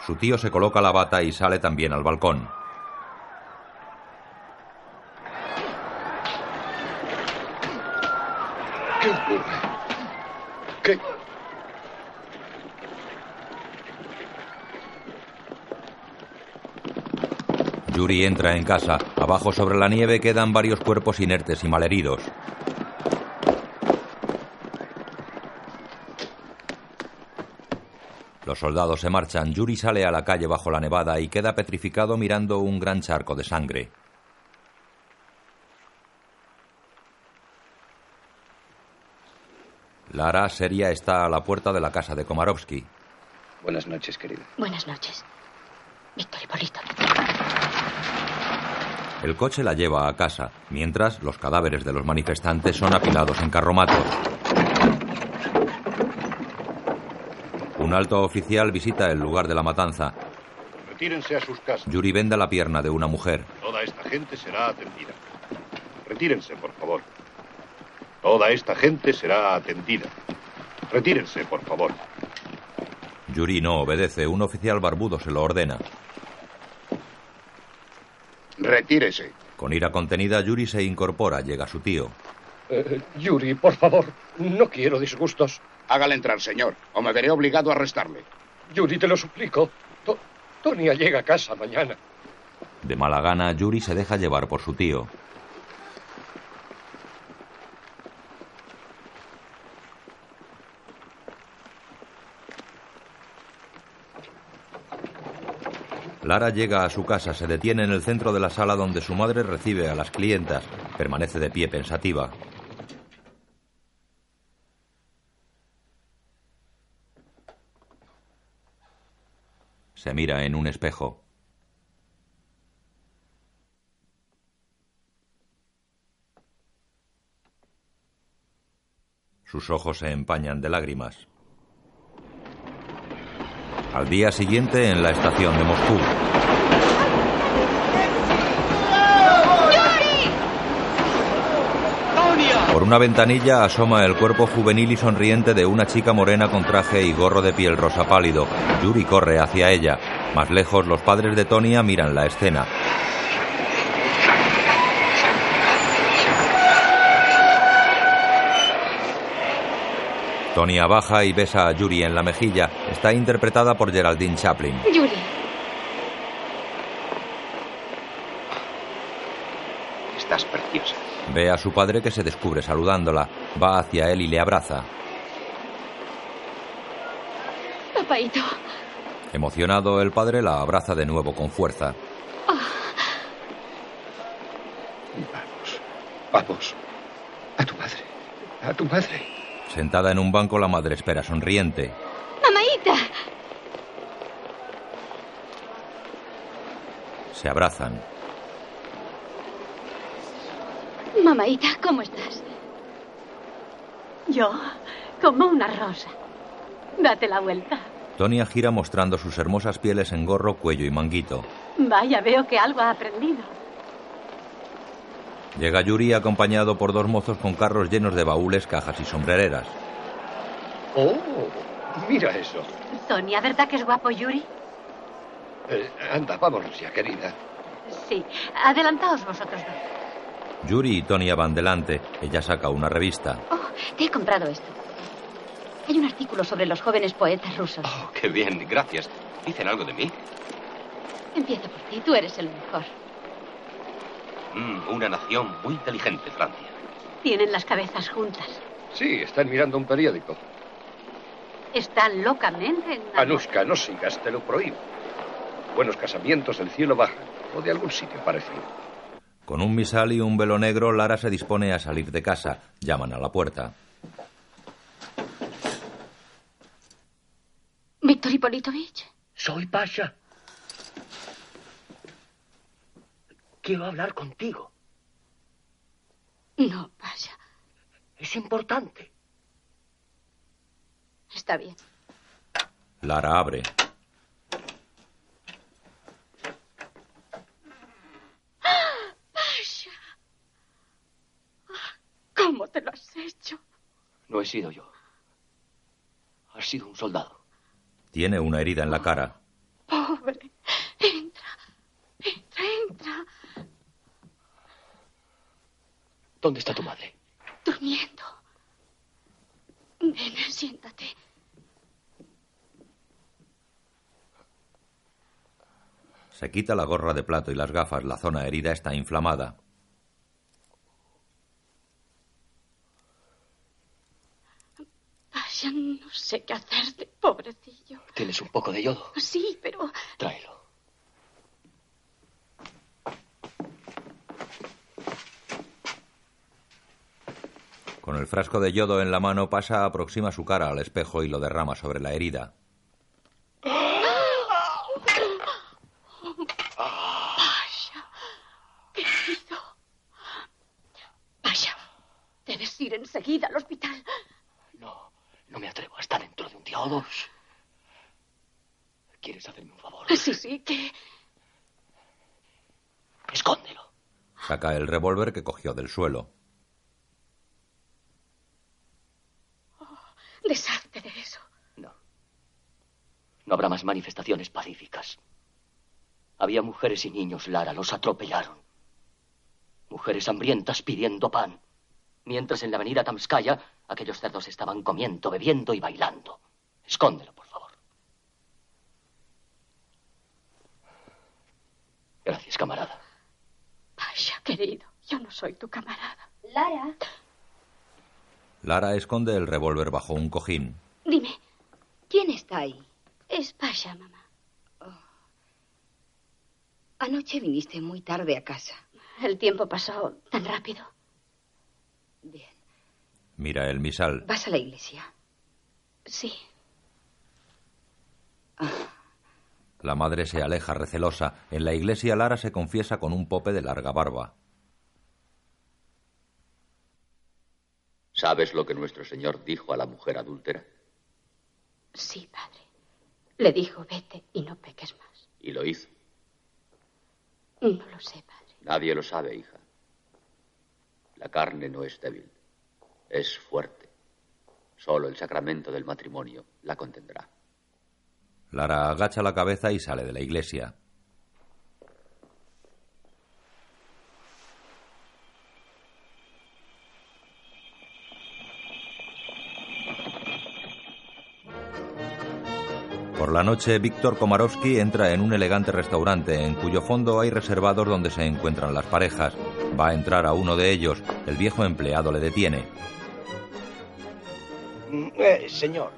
Su tío se coloca la bata y sale también al balcón. ¿Qué ocurre? ¿Qué? Yuri entra en casa. Abajo sobre la nieve quedan varios cuerpos inertes y malheridos. Los soldados se marchan. Yuri sale a la calle bajo la nevada y queda petrificado mirando un gran charco de sangre. Lara, seria, está a la puerta de la casa de Komarovsky. Buenas noches, querida. Buenas noches. Víctor Hipólito. El coche la lleva a casa, mientras los cadáveres de los manifestantes son apilados en carromatos. Un alto oficial visita el lugar de la matanza. Retírense a sus casas. Yuri venda la pierna de una mujer. Toda esta gente será atendida. Retírense, por favor. Toda esta gente será atendida. Retírense, por favor. Yuri no obedece. Un oficial barbudo se lo ordena. Retírese. Con ira contenida, Yuri se incorpora. Llega su tío. Eh, Yuri, por favor, no quiero disgustos. Hágale entrar, señor, o me veré obligado a arrestarle. Yuri, te lo suplico. To- Tonia llega a casa mañana. De mala gana, Yuri se deja llevar por su tío. Lara llega a su casa, se detiene en el centro de la sala donde su madre recibe a las clientas. Permanece de pie pensativa. Se mira en un espejo. Sus ojos se empañan de lágrimas. Al día siguiente, en la estación de Moscú, por una ventanilla asoma el cuerpo juvenil y sonriente de una chica morena con traje y gorro de piel rosa pálido. Yuri corre hacia ella. Más lejos, los padres de Tonia miran la escena. Tonia baja y besa a Yuri en la mejilla. Está interpretada por Geraldine Chaplin. Estás preciosa. Ve a su padre que se descubre saludándola. Va hacia él y le abraza. Papaito. Emocionado, el padre la abraza de nuevo con fuerza. Vamos. A tu madre. A tu madre. Sentada en un banco, la madre espera sonriente. Mamaita. Se abrazan. Mamaita, ¿cómo estás? Yo, como una rosa. Date la vuelta. Tonia gira mostrando sus hermosas pieles en gorro, cuello y manguito. Vaya, veo que algo ha aprendido. Llega Yuri acompañado por dos mozos con carros llenos de baúles, cajas y sombrereras. Oh, mira eso. Sonia, ¿verdad que es guapo Yuri? Eh, anda, vámonos ya, querida. Sí. Adelantaos vosotros dos. Yuri y Tonia van delante. Ella saca una revista. Oh, te he comprado esto. Hay un artículo sobre los jóvenes poetas rusos. Oh, qué bien, gracias. ¿Dicen algo de mí? Empieza por ti, tú eres el mejor. Mm, una nación muy inteligente, Francia. Tienen las cabezas juntas. Sí, están mirando un periódico. Están locamente enamorados. Anushka, no sigas, te lo prohíbo. Buenos casamientos del cielo bajan, o de algún sitio parecido. Con un misal y un velo negro, Lara se dispone a salir de casa. Llaman a la puerta. Víctor Hipolitovich. Soy Pasha. Quiero hablar contigo. No, Pasha. Es importante. Está bien. Lara abre. Pasha. ¿Cómo te lo has hecho? No he sido yo. Has sido un soldado. Tiene una herida en la cara. Pobre. Entra. Entra, entra. ¿Dónde está tu madre? Durmiendo. Ven, siéntate. Se quita la gorra de plato y las gafas. La zona herida está inflamada. Pasha, no sé qué hacerte, pobrecillo. ¿Tienes un poco de yodo? Sí, pero Tráelo. Con el frasco de yodo en la mano, pasa, aproxima su cara al espejo y lo derrama sobre la herida. Pasha, querido. Pasha, debes ir enseguida al hospital. No, no me atrevo hasta dentro de un día o dos. ¿Quieres hacerme un favor? Sí, sí, que Escóndelo. Saca el revólver que cogió del suelo. deshazte de eso. No habrá más manifestaciones pacíficas. Había mujeres y niños, Lara, los atropellaron. Mujeres hambrientas pidiendo pan. Mientras en la avenida Tamskaya aquellos cerdos estaban comiendo, bebiendo y bailando. Escóndelo, por favor. Gracias, camarada. Pasha, querido, yo no soy tu camarada. Lara. Lara esconde el revólver bajo un cojín. Dime, ¿Quién está ahí? es Pasha, mamá. Anoche viniste muy tarde a casa. El tiempo pasó tan rápido. Mira el misal. ¿Vas a la iglesia? Sí. La madre se aleja recelosa. En la iglesia, Lara se confiesa con un pope de larga barba. ¿Sabes lo que nuestro Señor dijo a la mujer adúltera? Sí, padre. Le dijo, vete y no peques más. Y lo hizo. No lo sé, padre. Nadie lo sabe, hija. La carne no es débil, es fuerte. Solo el sacramento del matrimonio la contendrá. Lara agacha la cabeza y sale de la iglesia. Por la noche, Víctor Komarovsky entra en un elegante restaurante en cuyo fondo hay reservados donde se encuentran las parejas. Va a entrar a uno de ellos. El viejo empleado le detiene. Mm, eh, señor,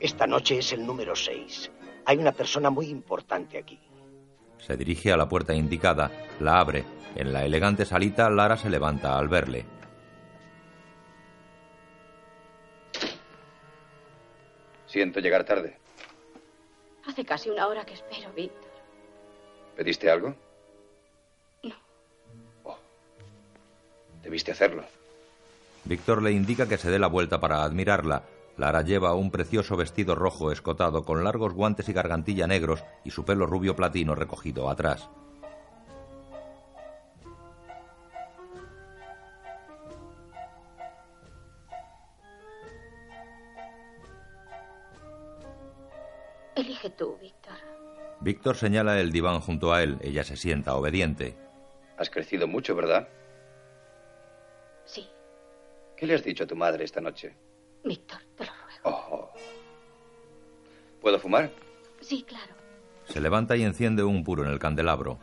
esta noche es el número 6. Hay una persona muy importante aquí. Se dirige a la puerta indicada, la abre. En la elegante salita, Lara se levanta al verle. Siento llegar tarde. Hace casi una hora que espero, Víctor. ¿Pediste algo? No. Oh. Debiste hacerlo. Víctor le indica que se dé la vuelta para admirarla. Lara lleva un precioso vestido rojo escotado con largos guantes y gargantilla negros y su pelo rubio platino recogido atrás. Elige tú, Víctor. Víctor señala el diván junto a él. Ella se sienta obediente. Has crecido mucho, ¿verdad? Sí. ¿Qué le has dicho a tu madre esta noche? Víctor, te lo ruego. Oh. ¿Puedo fumar? Sí, claro. Se levanta y enciende un puro en el candelabro.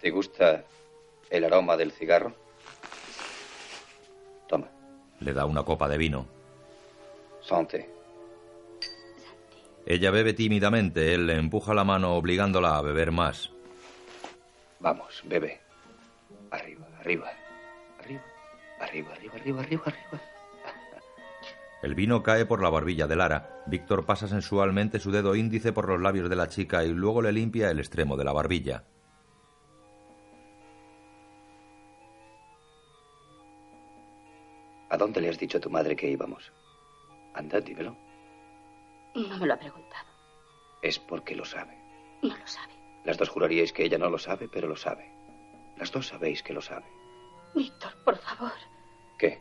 ¿Te gusta el aroma del cigarro? Le da una copa de vino. Santé. Ella bebe tímidamente. Él le empuja la mano obligándola a beber más. Vamos, bebe. Arriba. Arriba, arriba, arriba, arriba, arriba, arriba. El vino cae por la barbilla de Lara. Víctor pasa sensualmente su dedo índice por los labios de la chica y luego le limpia el extremo de la barbilla. ¿A dónde le has dicho a tu madre que íbamos? Anda, dímelo. No me lo ha preguntado. Es porque lo sabe. No lo sabe. Las dos juraríais que ella no lo sabe, pero lo sabe. Las dos sabéis que lo sabe. Víctor, por favor. ¿Qué?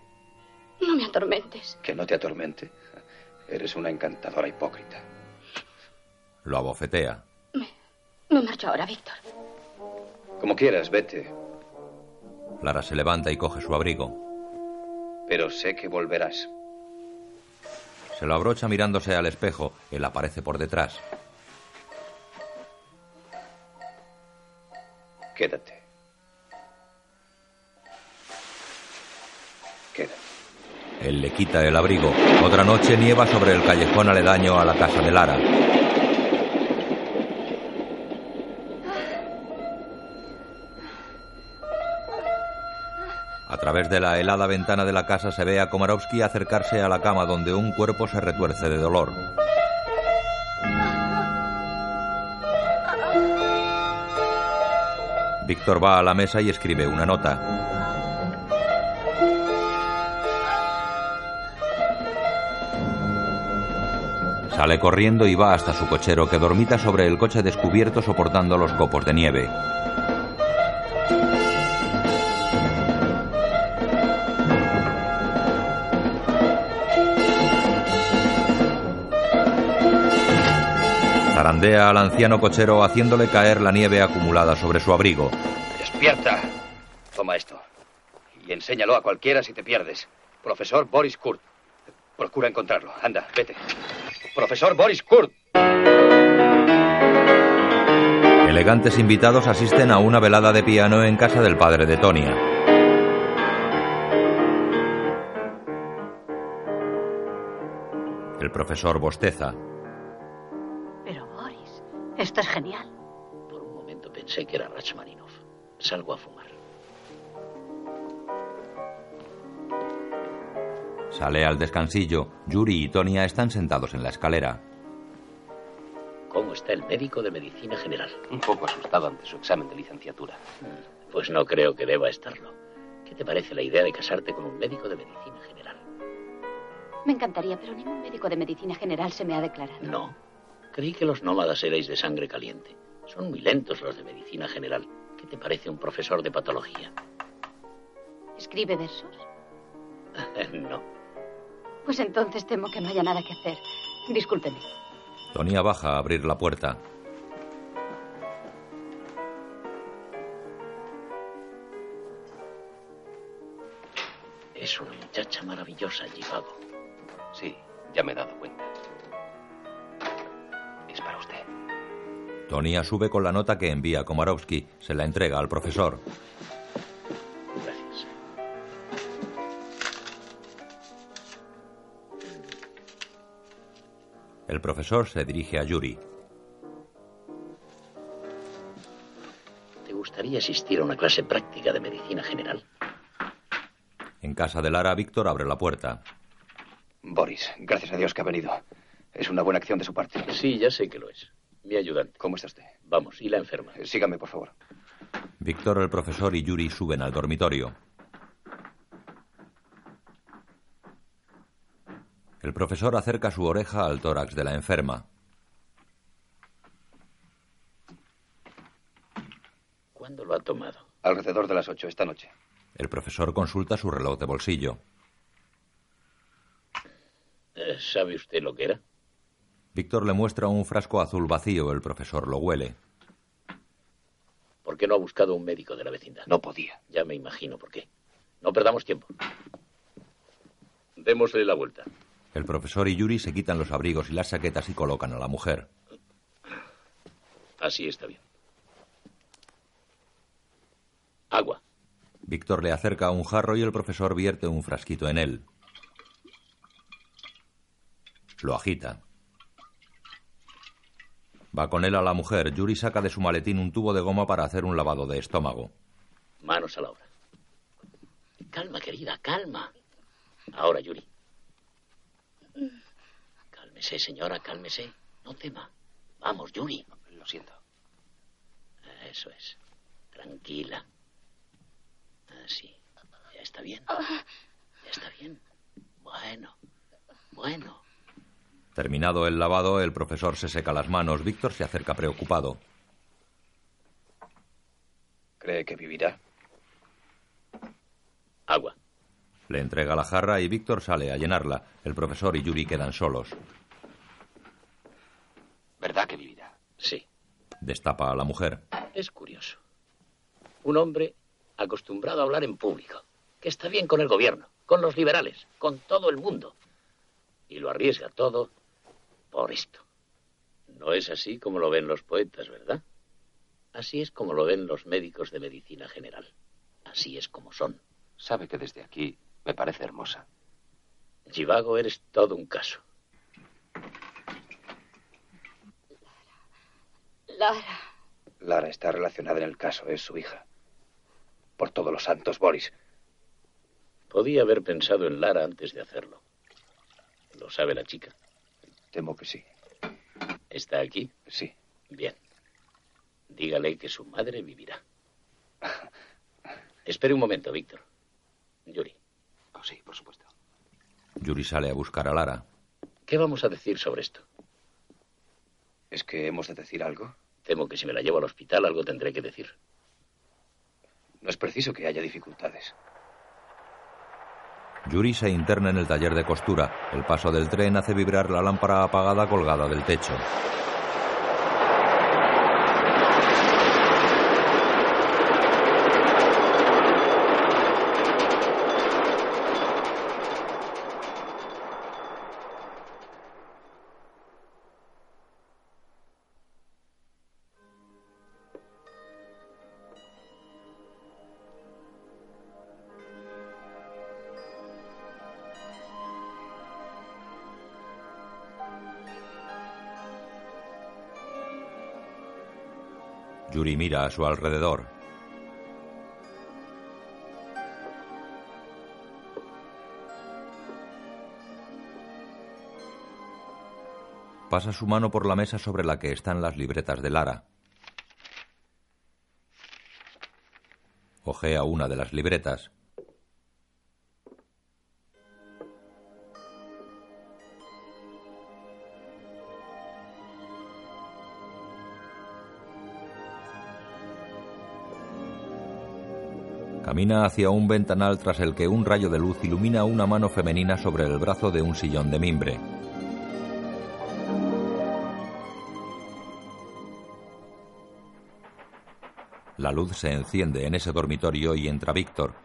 No me atormentes. Que no te atormente. Eres una encantadora hipócrita. Lo abofetea. Me marcho ahora, Víctor. Como quieras, vete. Lara se levanta y coge su abrigo. Pero sé que volverás. Se lo abrocha mirándose al espejo. Él aparece por detrás. Quédate. Quédate. Él le quita el abrigo. Otra noche nieva sobre el callejón aledaño a la casa de Lara. A través de la helada ventana de la casa se ve a Komarovsky acercarse a la cama donde un cuerpo se retuerce de dolor. Víctor va a la mesa y escribe una nota. Sale corriendo y va hasta su cochero que dormita sobre el coche descubierto soportando los copos de nieve. Zarandea al anciano cochero haciéndole caer la nieve acumulada sobre su abrigo. Despierta. Toma esto. Y enséñalo a cualquiera si te pierdes. Profesor Boris Kurt. Procura encontrarlo. Anda, vete. Profesor Boris Kurt. Elegantes invitados asisten a una velada de piano en casa del padre de Tonia. El profesor bosteza. Pero Boris, esto es genial. Por un momento pensé que era Rachmaninov. Salgo a fumar. Sale al descansillo. Yuri y Tonia están sentados en la escalera. ¿Cómo está el médico de medicina general? Un poco asustado ante su examen de licenciatura. Pues no creo que deba estarlo. ¿Qué te parece la idea de casarte con un médico de medicina general? Me encantaría, pero ningún médico de medicina general se me ha declarado. No. Creí que los nómadas erais de sangre caliente. Son muy lentos los de medicina general. ¿Qué te parece un profesor de patología? ¿Escribe versos? no. Pues entonces temo que no haya nada que hacer. Discúlpeme. Tonia baja a abrir la puerta. Es una muchacha maravillosa, Chicago. Sí, ya me he dado cuenta. Es para usted. Tonia sube con la nota que envía Komarovsky. Se la entrega al profesor. El profesor se dirige a Yuri. ¿Te gustaría asistir a una clase práctica de medicina general? En casa de Lara, Víctor abre la puerta. Boris, gracias a Dios que ha venido. Es una buena acción de su parte. Sí, ya sé que lo es. Mi ayudante. ¿Cómo está usted? Vamos, y la enferma. Eh, Sígame, por favor. Víctor, el profesor y Yuri suben al dormitorio. El profesor acerca su oreja al tórax de la enferma. ¿Cuándo lo ha tomado? Alrededor de las ocho esta noche. El profesor consulta su reloj de bolsillo. Eh, ¿Sabe usted lo que era? Víctor le muestra un frasco azul vacío. El profesor lo huele. ¿Por qué no ha buscado un médico de la vecindad? No podía. Ya me imagino por qué. No perdamos tiempo. Démosle la vuelta. El profesor y Yuri se quitan los abrigos y las saquetas y colocan a la mujer. Así está bien. Agua. Víctor le acerca un jarro y el profesor vierte un frasquito en él. Lo agita. Va con él a la mujer. Yuri saca de su maletín un tubo de goma para hacer un lavado de estómago. Manos a la obra. Calma, querida, calma. Ahora, Yuri. Cálmese, señora, cálmese. No tema. Vamos, Yuri. Lo siento. Eso es. Tranquila. Así. Ya está bien. Ya está bien. Bueno. Bueno. Terminado el lavado, el profesor se seca las manos. Víctor se acerca preocupado. ¿Cree que vivirá? Agua. Le entrega la jarra y Víctor sale a llenarla. El profesor y Yuri quedan solos. ¿Verdad que vivirá? Sí. Destapa a la mujer. Es curioso. Un hombre acostumbrado a hablar en público, que está bien con el gobierno, con los liberales, con todo el mundo. Y lo arriesga todo por esto. No es así como lo ven los poetas, ¿verdad? Así es como lo ven los médicos de medicina general. Así es como son. Sabe que desde aquí me parece hermosa. Chivago, eres todo un caso. Lara. Lara está relacionada en el caso, es su hija. Por todos los santos, Boris. Podía haber pensado en Lara antes de hacerlo. ¿Lo sabe la chica? Temo que sí. ¿Está aquí? Sí. Bien. Dígale que su madre vivirá. Espere un momento, Víctor. Yuri. Oh, sí, por supuesto. Yuri sale a buscar a Lara. ¿Qué vamos a decir sobre esto? ¿Es que hemos de decir algo? Temo que si me la llevo al hospital algo tendré que decir. No es preciso que haya dificultades. Yuri se interna en el taller de costura. El paso del tren hace vibrar la lámpara apagada colgada del techo. Mira a su alrededor. Pasa su mano por la mesa sobre la que están las libretas de Lara. Ojea una de las libretas. Camina hacia un ventanal tras el que un rayo de luz ilumina una mano femenina sobre el brazo de un sillón de mimbre. La luz se enciende en ese dormitorio y entra Víctor.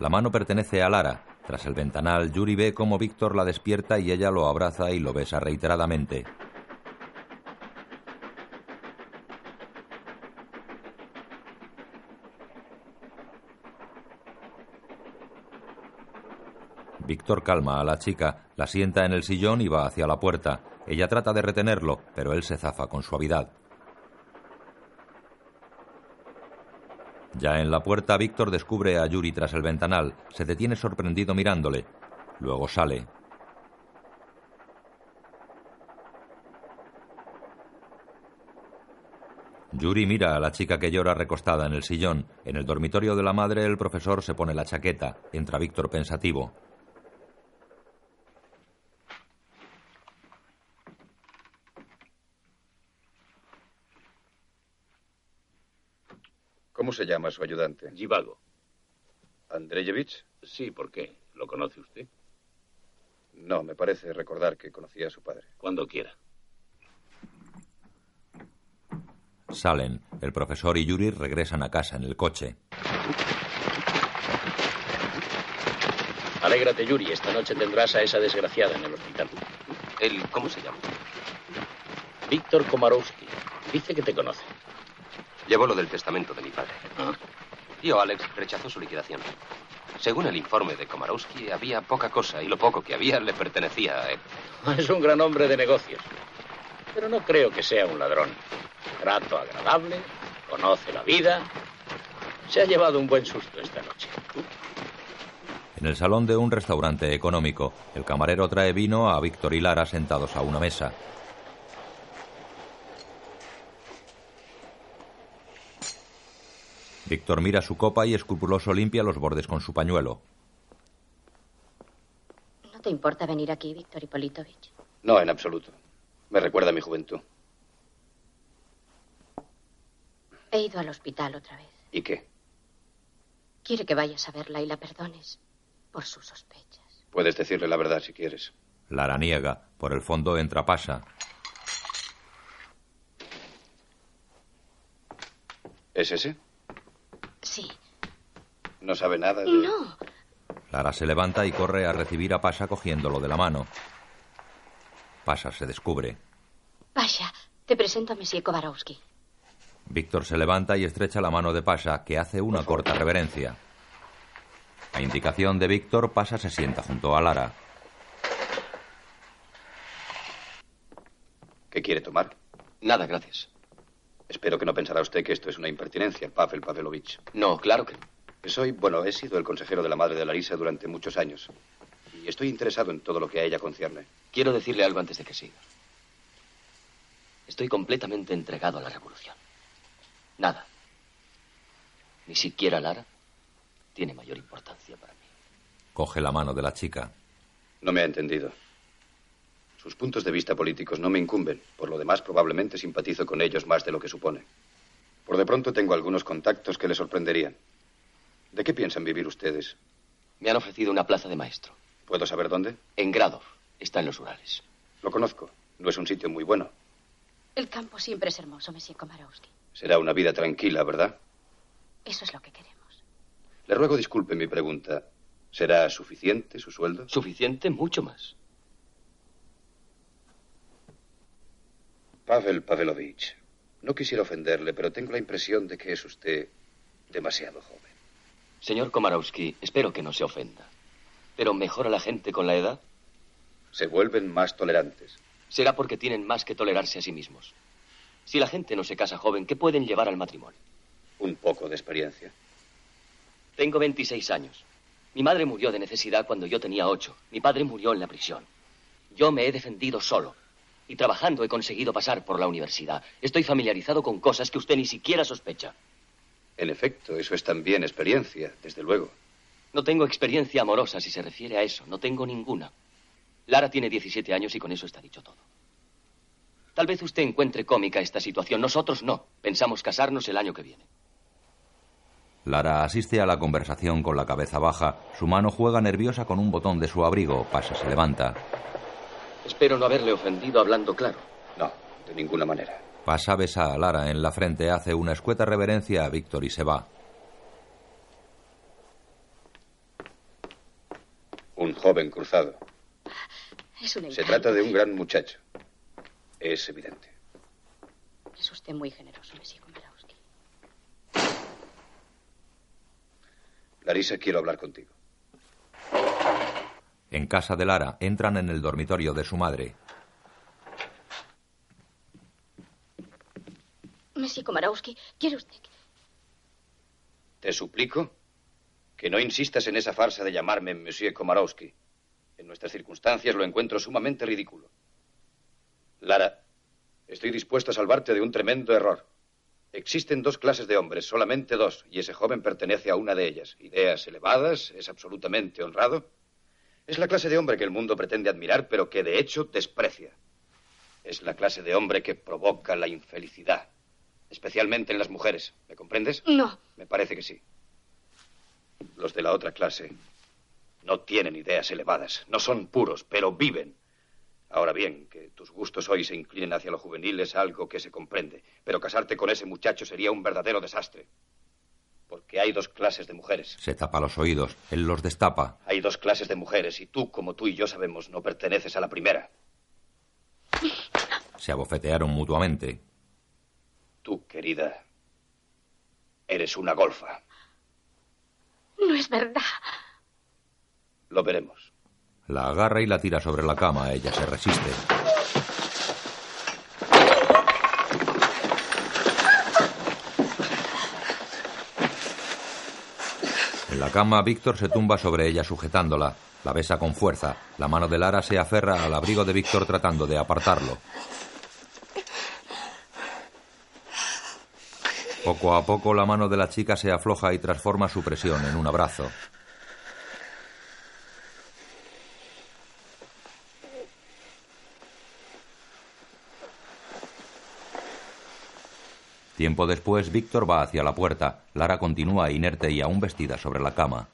La mano pertenece a Lara. Tras el ventanal, Yuri ve cómo Víctor la despierta y ella lo abraza y lo besa reiteradamente. Víctor calma a la chica, la sienta en el sillón y va hacia la puerta. Ella trata de retenerlo, pero él se zafa con suavidad. Ya en la puerta, Víctor descubre a Yuri tras el ventanal. Se detiene sorprendido mirándole. Luego sale. Yuri mira a la chica que llora recostada en el sillón. En el dormitorio de la madre, el profesor se pone la chaqueta. Entra Víctor pensativo. Se llama su ayudante? Givago. ¿Andreyevich? Sí, ¿por qué? ¿Lo conoce usted? No, me parece recordar que conocía a su padre. Cuando quiera. Salen. El profesor y Yuri regresan a casa en el coche. Alégrate, Yuri. Esta noche tendrás a esa desgraciada en el hospital. ¿Él cómo se llama? Víctor Komarowski. Dice que te conoce. Llevó lo del testamento de mi padre. Ah. Tío Alex rechazó su liquidación. Según el informe de Komarowski, había poca cosa y lo poco que había le pertenecía a él. Es un gran hombre de negocios. Pero no creo que sea un ladrón. Trato agradable, conoce la vida. Se ha llevado un buen susto esta noche. En el salón de un restaurante económico, el camarero trae vino a Víctor y Lara sentados a una mesa. Víctor mira su copa y escrupuloso limpia los bordes con su pañuelo. ¿No te importa venir aquí, Víctor Hipolitovich? No, en absoluto. Me recuerda a mi juventud. He ido al hospital otra vez. ¿Y qué? Quiere que vayas a verla y la perdones por sus sospechas. Puedes decirle la verdad si quieres. Lara niega. Por el fondo entra Pasa. ¿Es ese? Sí. ¿No sabe nada de...? No. Lara se levanta y corre a recibir a Pasa cogiéndolo de la mano. Pasa se descubre. Pasha, te presento a Monsieur Kowarowski. Víctor se levanta y estrecha la mano de Pasa, que hace una corta reverencia. A indicación de Víctor, Pasa se sienta junto a Lara. ¿Qué quiere tomar? Nada, gracias. Espero que no pensará usted que esto es una impertinencia, Pavel Pavlovich. No, claro que no. Soy, bueno, he sido el consejero de la madre de Larisa durante muchos años. Y estoy interesado en todo lo que a ella concierne. Quiero decirle algo antes de que siga. Estoy completamente entregado a la revolución. Nada. Ni siquiera Lara tiene mayor importancia para mí. Coge la mano de la chica. No me ha entendido. Sus puntos de vista políticos no me incumben. Por lo demás, probablemente simpatizo con ellos más de lo que supone. Por de pronto tengo algunos contactos que le sorprenderían. ¿De qué piensan vivir ustedes? Me han ofrecido una plaza de maestro. ¿Puedo saber dónde? En Gradov. Está en los Urales. Lo conozco. No es un sitio muy bueno. El campo siempre es hermoso, Monsieur Komarowski. Será una vida tranquila, ¿verdad? Eso es lo que queremos. Le ruego disculpe mi pregunta. ¿Será suficiente su sueldo? Suficiente, mucho más. Pavel Pavelovich, no quisiera ofenderle, pero tengo la impresión de que es usted demasiado joven. Señor Komarowski, espero que no se ofenda. ¿Pero mejora la gente con la edad? Se vuelven más tolerantes. Será porque tienen más que tolerarse a sí mismos. Si la gente no se casa joven, ¿qué pueden llevar al matrimonio? Un poco de experiencia. Tengo 26 años. Mi madre murió de necesidad cuando yo tenía 8. Mi padre murió en la prisión. Yo me he defendido solo. Y trabajando he conseguido pasar por la universidad. Estoy familiarizado con cosas que usted ni siquiera sospecha. En efecto, eso es también experiencia, desde luego. No tengo experiencia amorosa si se refiere a eso. No tengo ninguna. Lara tiene 17 años y con eso está dicho todo. Tal vez usted encuentre cómica esta situación. Nosotros no. Pensamos casarnos el año que viene. Lara asiste a la conversación con la cabeza baja. Su mano juega nerviosa con un botón de su abrigo. Pasa, se levanta. Espero no haberle ofendido hablando claro. No, de ninguna manera. Pasa, besa a Lara en la frente, hace una escueta reverencia a Víctor y se va. Un joven cruzado. Es un Se trata de un gran muchacho. Es evidente. Es usted muy generoso, Monsieur Komarowski. Larisa, quiero hablar contigo. En casa de Lara, entran en el dormitorio de su madre. Monsieur Komarowski, ¿quiere usted que... Te suplico que no insistas en esa farsa de llamarme Monsieur Komarowski. En nuestras circunstancias lo encuentro sumamente ridículo. Lara, estoy dispuesto a salvarte de un tremendo error. Existen dos clases de hombres, solamente dos, y ese joven pertenece a una de ellas. Ideas elevadas, es absolutamente honrado. Es la clase de hombre que el mundo pretende admirar, pero que de hecho desprecia. Es la clase de hombre que provoca la infelicidad, especialmente en las mujeres. ¿Me comprendes? No. Me parece que sí. Los de la otra clase no tienen ideas elevadas, no son puros, pero viven. Ahora bien, que tus gustos hoy se inclinen hacia lo juvenil es algo que se comprende, pero casarte con ese muchacho sería un verdadero desastre. Porque hay dos clases de mujeres. Se tapa los oídos. Él los destapa. Hay dos clases de mujeres y tú, como tú y yo sabemos, no perteneces a la primera. Se abofetearon mutuamente. Tú, querida, eres una golfa. No es verdad. Lo veremos. La agarra y la tira sobre la cama. Ella se resiste. En la cama, Víctor se tumba sobre ella sujetándola. La besa con fuerza. La mano de Lara se aferra al abrigo de Víctor tratando de apartarlo. Poco a poco la mano de la chica se afloja y transforma su presión en un abrazo. Tiempo después, Víctor va hacia la puerta. Lara continúa inerte y aún vestida sobre la cama.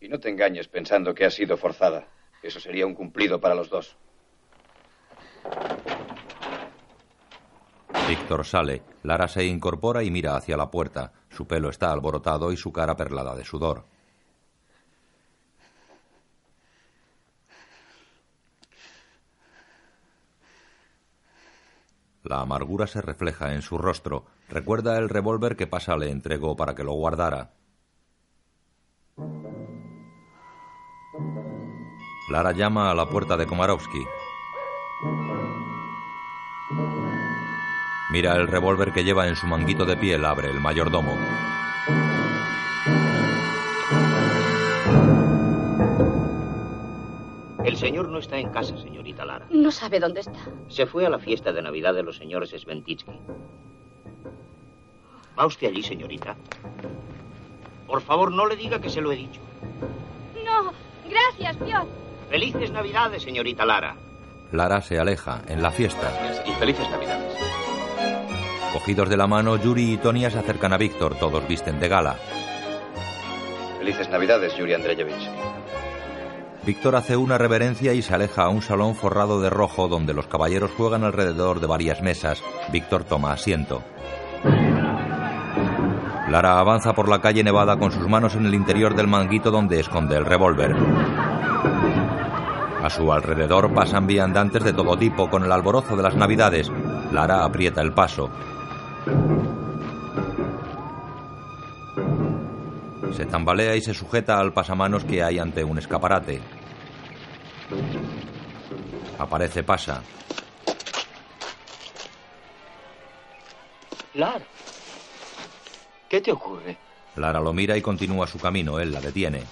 Y no te engañes pensando que ha sido forzada. Eso sería un cumplido para los dos. Víctor sale. Lara se incorpora y mira hacia la puerta. Su pelo está alborotado y su cara perlada de sudor. La amargura se refleja en su rostro. Recuerda el revólver que Pasa le entregó para que lo guardara. Lara llama a la puerta de Komarowski. Mira el revólver que lleva en su manguito de piel, abre el mayordomo. Señor no está en casa, señorita Lara. No sabe dónde está. Se fue a la fiesta de Navidad de los señores Sventitsky. ¿Va usted allí, señorita? Por favor, no le diga que se lo he dicho. No, gracias, Piotr. Felices Navidades, señorita Lara. Lara se aleja en la fiesta. Y felices Navidades. Cogidos de la mano, Yuri y Tonia se acercan a Víctor. Todos visten de gala. Felices Navidades, Yuri Andreyevich. Víctor hace una reverencia y se aleja a un salón forrado de rojo donde los caballeros juegan alrededor de varias mesas. Víctor toma asiento. Lara avanza por la calle nevada con sus manos en el interior del manguito donde esconde el revólver. A su alrededor pasan viandantes de todo tipo con el alborozo de las navidades. Lara aprieta el paso. Se tambalea y se sujeta al pasamanos que hay ante un escaparate. Aparece Pasa. Lara, ¿qué te ocurre? Lara lo mira y continúa su camino. Él la detiene.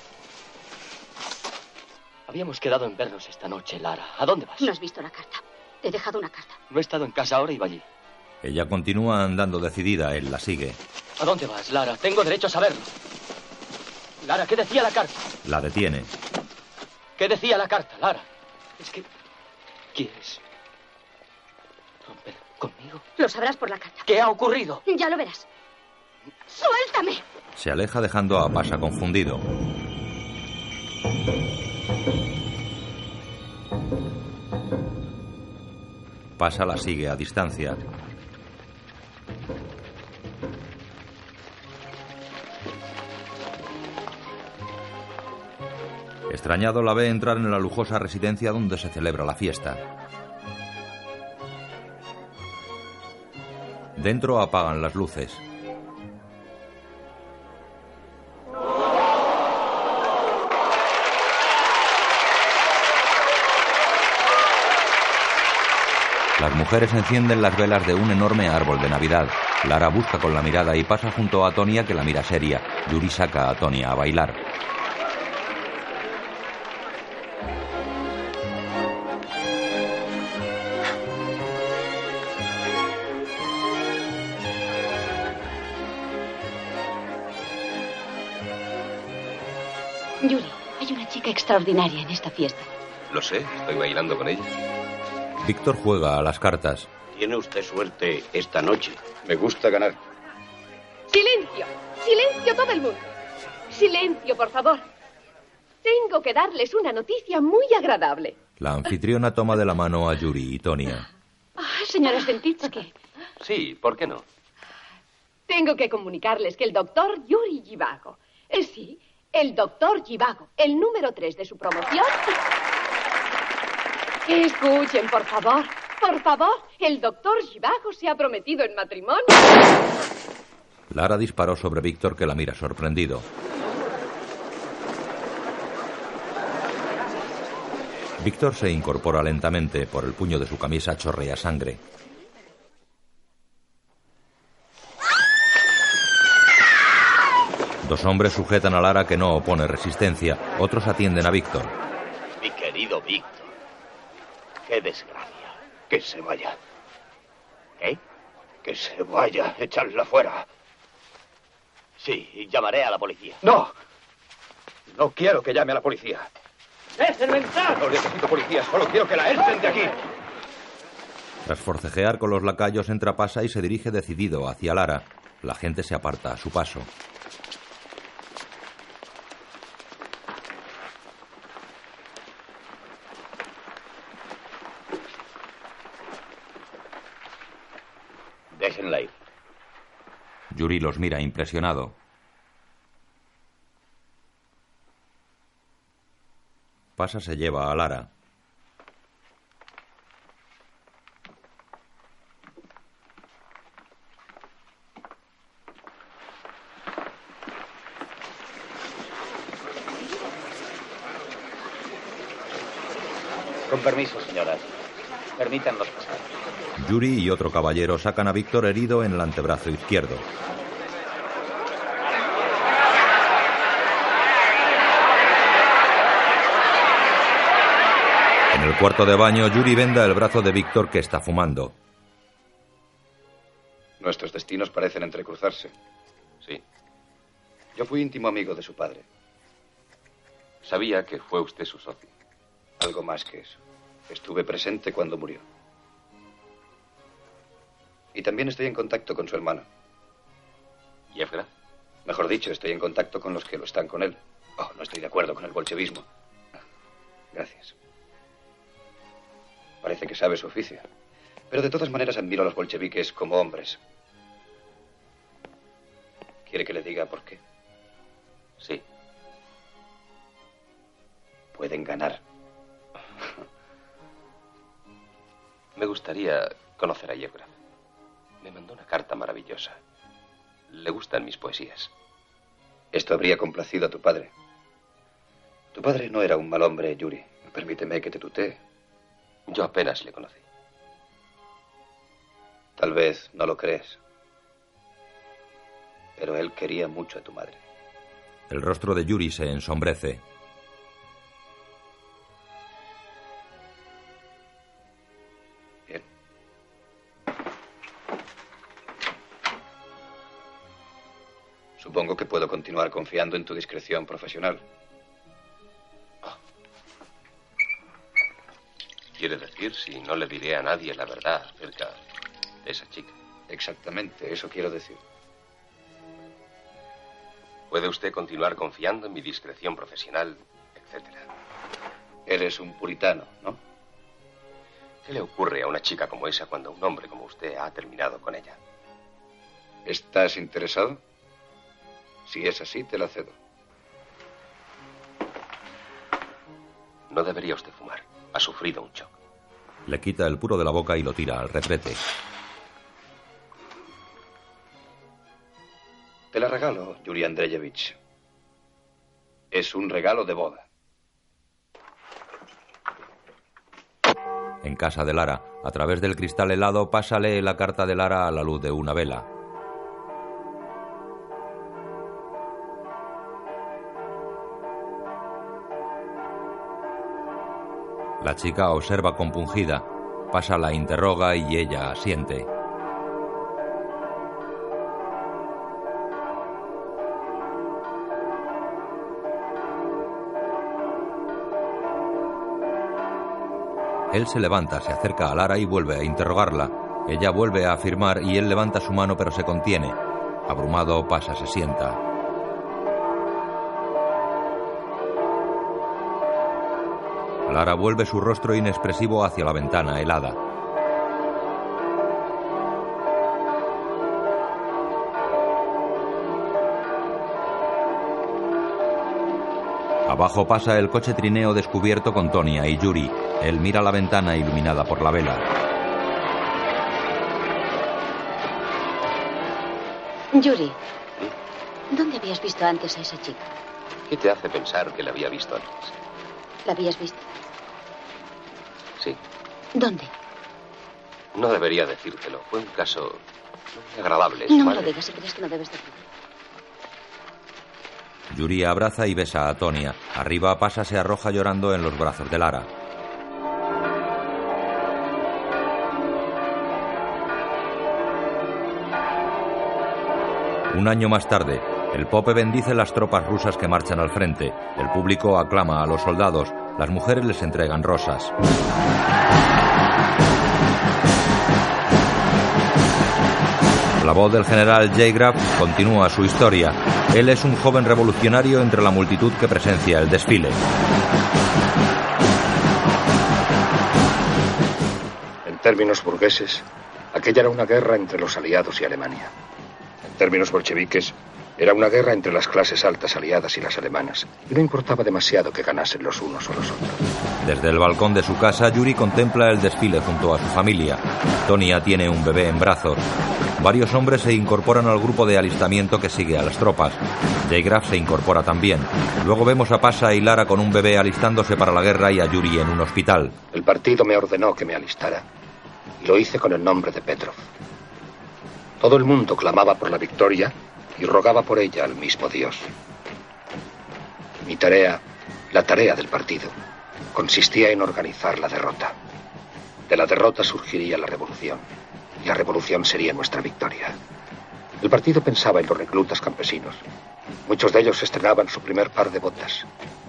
Habíamos quedado en vernos esta noche, Lara. ¿A dónde vas? No has visto la carta. Te he dejado una carta. No he estado en casa ahora y iba allí. Ella continúa andando decidida. Él la sigue. ¿A dónde vas, Lara? Tengo derecho a saberlo. Lara, ¿qué decía la carta? La detiene. ¿Qué decía la carta, Lara? Es que... ¿Quieres romper conmigo? Lo sabrás por la carta. ¿Qué ha ocurrido? Ya lo verás. ¡Suéltame! Se aleja dejando a Pasa confundido. Pasa la sigue a distancia. Extrañado la ve entrar en la lujosa residencia donde se celebra la fiesta. Dentro apagan las luces. Las mujeres encienden las velas de un enorme árbol de Navidad. Lara busca con la mirada y pasa junto a Tonia que la mira seria. Yuri saca a Tonia a bailar. Extraordinaria en esta fiesta. Lo sé, estoy bailando con ella. Víctor juega a las cartas. Tiene usted suerte esta noche. Me gusta ganar. Silencio, silencio todo el mundo. Silencio, por favor. Tengo que darles una noticia muy agradable. La anfitriona toma de la mano a Yuri y Tonia. Ah, señora Stentitsky, Sí, ¿por qué no? tengo que comunicarles que el doctor Yuri Givago, eh, sí, el doctor Givago, el número 3 de su promoción. Escuchen, por favor, por favor, el doctor Givago se ha prometido en matrimonio. Lara disparó sobre Víctor que la mira sorprendido. Víctor se incorpora lentamente. Por el puño de su camisa chorrea sangre. Dos hombres sujetan a Lara que no opone resistencia. Otros atienden a Víctor. Mi querido Víctor. Qué desgracia. Que se vaya. ¿Qué? Que se vaya. Echarla fuera. Sí, llamaré a la policía. No. No quiero que llame a la policía. ¡Es el mensaje! No necesito policía, solo quiero que la echen de aquí. Tras forcejear con los lacayos, entra Pasa y se dirige decidido hacia Lara. La gente se aparta a su paso. Déjenla ir. Yuri los mira impresionado. Pasa se lleva a Lara. Con permiso, señoras. Permítannos pasar. Yuri y otro caballero sacan a Víctor herido en el antebrazo izquierdo. Cuarto de baño, Yuri venda el brazo de Víctor que está fumando. Nuestros destinos parecen entrecruzarse. Sí. Yo fui íntimo amigo de su padre. Sabía que fue usted su socio. Algo más que eso. Estuve presente cuando murió. Y también estoy en contacto con su hermano. ¿Yevgraf? Mejor dicho, estoy en contacto con los que lo están con él. Oh, no estoy de acuerdo con el bolchevismo. Gracias. Parece que sabe su oficio. Pero de todas maneras admiro a los bolcheviques como hombres. ¿Quiere que le diga por qué? Sí. Pueden ganar. Me gustaría conocer a Yevgraf. Me mandó una carta maravillosa. Le gustan mis poesías. Esto habría complacido a tu padre. Tu padre no era un mal hombre, Yuri. Permíteme que te tutee. Yo apenas le conocí. Tal vez no lo crees. Pero él quería mucho a tu madre. El rostro de Yuri se ensombrece. Bien. Supongo que puedo continuar confiando en tu discreción profesional. Quiere decir si no le diré a nadie la verdad acerca de esa chica. Exactamente, eso quiero decir. Puede usted continuar confiando en mi discreción profesional, etcétera. Eres un puritano, ¿no? ¿Qué le ocurre a una chica como esa cuando un hombre como usted ha terminado con ella? ¿Estás interesado? Si es así, te la cedo. No debería usted fumar. Ha sufrido un shock. Le quita el puro de la boca y lo tira al retrete. Te la regalo, Yuri Andreyevich. Es un regalo de boda. En casa de Lara, a través del cristal helado, pasa lee la carta de Lara a la luz de una vela. La chica observa compungida. Pasa la interroga y ella asiente. Él se levanta, se acerca a Lara y vuelve a interrogarla. Ella vuelve a afirmar y él levanta su mano pero se contiene. Abrumado, pasa, se sienta. Lara vuelve su rostro inexpresivo hacia la ventana helada. Abajo pasa el coche trineo descubierto con Tonia y Yuri. Él mira la ventana iluminada por la vela. Yuri, ¿dónde habías visto antes a esa chica? ¿Qué te hace pensar que la había visto antes? ¿La habías visto? ¿Dónde? No debería decírtelo. Fue un caso muy agradable. No me lo digas si crees que no debes de Yuri abraza y besa a Tonia. Arriba pasa se arroja llorando en los brazos de Lara. Un año más tarde, el Pope bendice las tropas rusas que marchan al frente. El público aclama a los soldados. Las mujeres les entregan rosas. La voz del general J. Graf continúa su historia. Él es un joven revolucionario entre la multitud que presencia el desfile. En términos burgueses, aquella era una guerra entre los aliados y Alemania. En términos bolcheviques, era una guerra entre las clases altas aliadas y las alemanas, y no importaba demasiado que ganasen los unos o los otros. Desde el balcón de su casa, Yuri contempla el desfile junto a su familia. Tonia tiene un bebé en brazos. Varios hombres se incorporan al grupo de alistamiento que sigue a las tropas. J. Graf se incorpora también. Luego vemos a Pasha y Lara con un bebé alistándose para la guerra y a Yuri en un hospital. El partido me ordenó que me alistara, y lo hice con el nombre de Petrov. Todo el mundo clamaba por la victoria y rogaba por ella al mismo Dios. Mi tarea, la tarea del partido, consistía en organizar la derrota. De la derrota surgiría la revolución, y la revolución sería nuestra victoria. El partido pensaba en los reclutas campesinos. Muchos de ellos estrenaban su primer par de botas.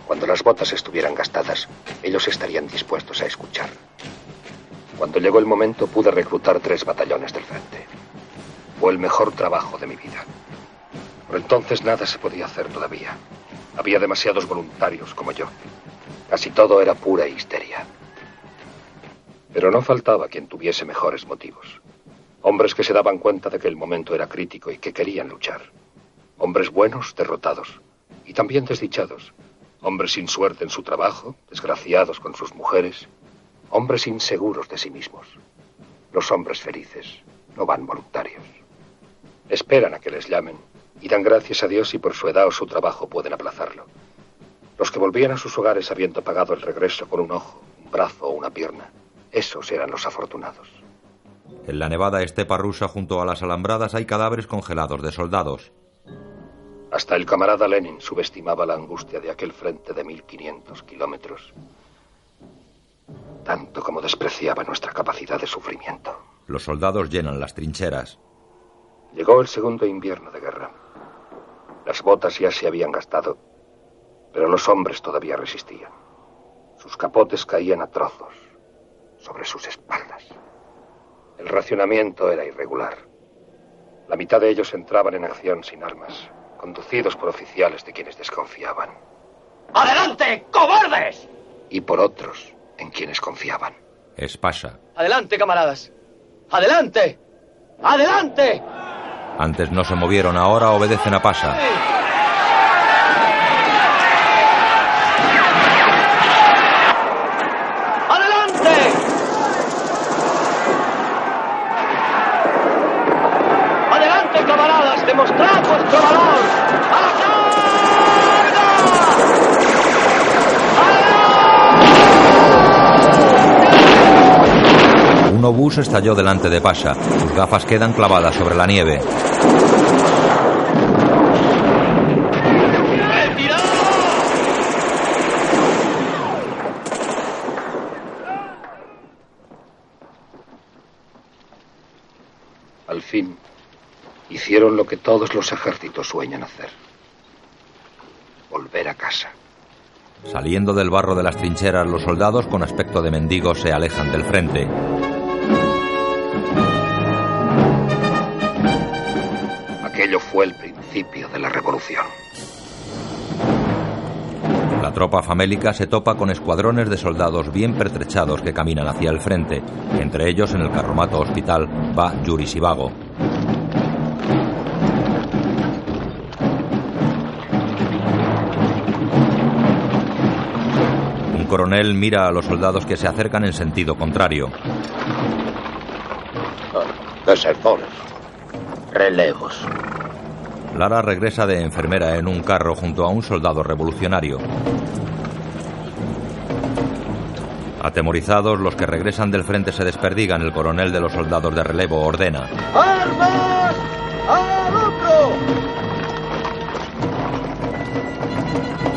Cuando las botas estuvieran gastadas, ellos estarían dispuestos a escuchar. Cuando llegó el momento pude reclutar tres batallones del frente. Fue el mejor trabajo de mi vida. Por entonces nada se podía hacer todavía. Había demasiados voluntarios como yo. Casi todo era pura histeria. Pero no faltaba quien tuviese mejores motivos. Hombres que se daban cuenta de que el momento era crítico y que querían luchar. Hombres buenos, derrotados. Y también desdichados. Hombres sin suerte en su trabajo, desgraciados con sus mujeres. Hombres inseguros de sí mismos. Los hombres felices no van voluntarios. Esperan a que les llamen y dan gracias a Dios si por su edad o su trabajo pueden aplazarlo. Los que volvían a sus hogares habiendo pagado el regreso con un ojo, un brazo o una pierna, esos eran los afortunados. En la nevada estepa rusa junto a las alambradas hay cadáveres congelados de soldados. Hasta el camarada Lenin subestimaba la angustia de aquel frente de 1500 kilómetros, tanto como despreciaba nuestra capacidad de sufrimiento. Los soldados llenan las trincheras. Llegó el segundo invierno de guerra. Las botas ya se habían gastado, pero los hombres todavía resistían. Sus capotes caían a trozos sobre sus espaldas. El racionamiento era irregular. La mitad de ellos entraban en acción sin armas, conducidos por oficiales de quienes desconfiaban, ¡Adelante, cobardes! y por otros en quienes confiaban. Es Pasha. ¡Adelante, camaradas! ¡Adelante! ¡Adelante! Antes no se movieron, ahora obedecen a Pasha. ¡Adelante! ¡Adelante, camaradas! ¡Demostrad vuestro valor! ¡A la Estalló delante de Pasha. Sus gafas quedan clavadas sobre la nieve. Al fin, hicieron lo que todos los ejércitos sueñan hacer. Volver a casa. Saliendo del barro de las trincheras, los soldados con aspecto de mendigos se alejan del frente. Aquello fue el principio de la revolución. La tropa famélica se topa con escuadrones de soldados bien pertrechados que caminan hacia el frente. Entre ellos, en el carromato hospital, va Yuri Sivago. Un coronel mira a los soldados que se acercan en sentido contrario. Desertores. Relevos. Lara regresa de enfermera en un carro junto a un soldado revolucionario. Atemorizados, los que regresan del frente se desperdigan. El coronel de los soldados de relevo ordena. ¡Armas! ¡Al!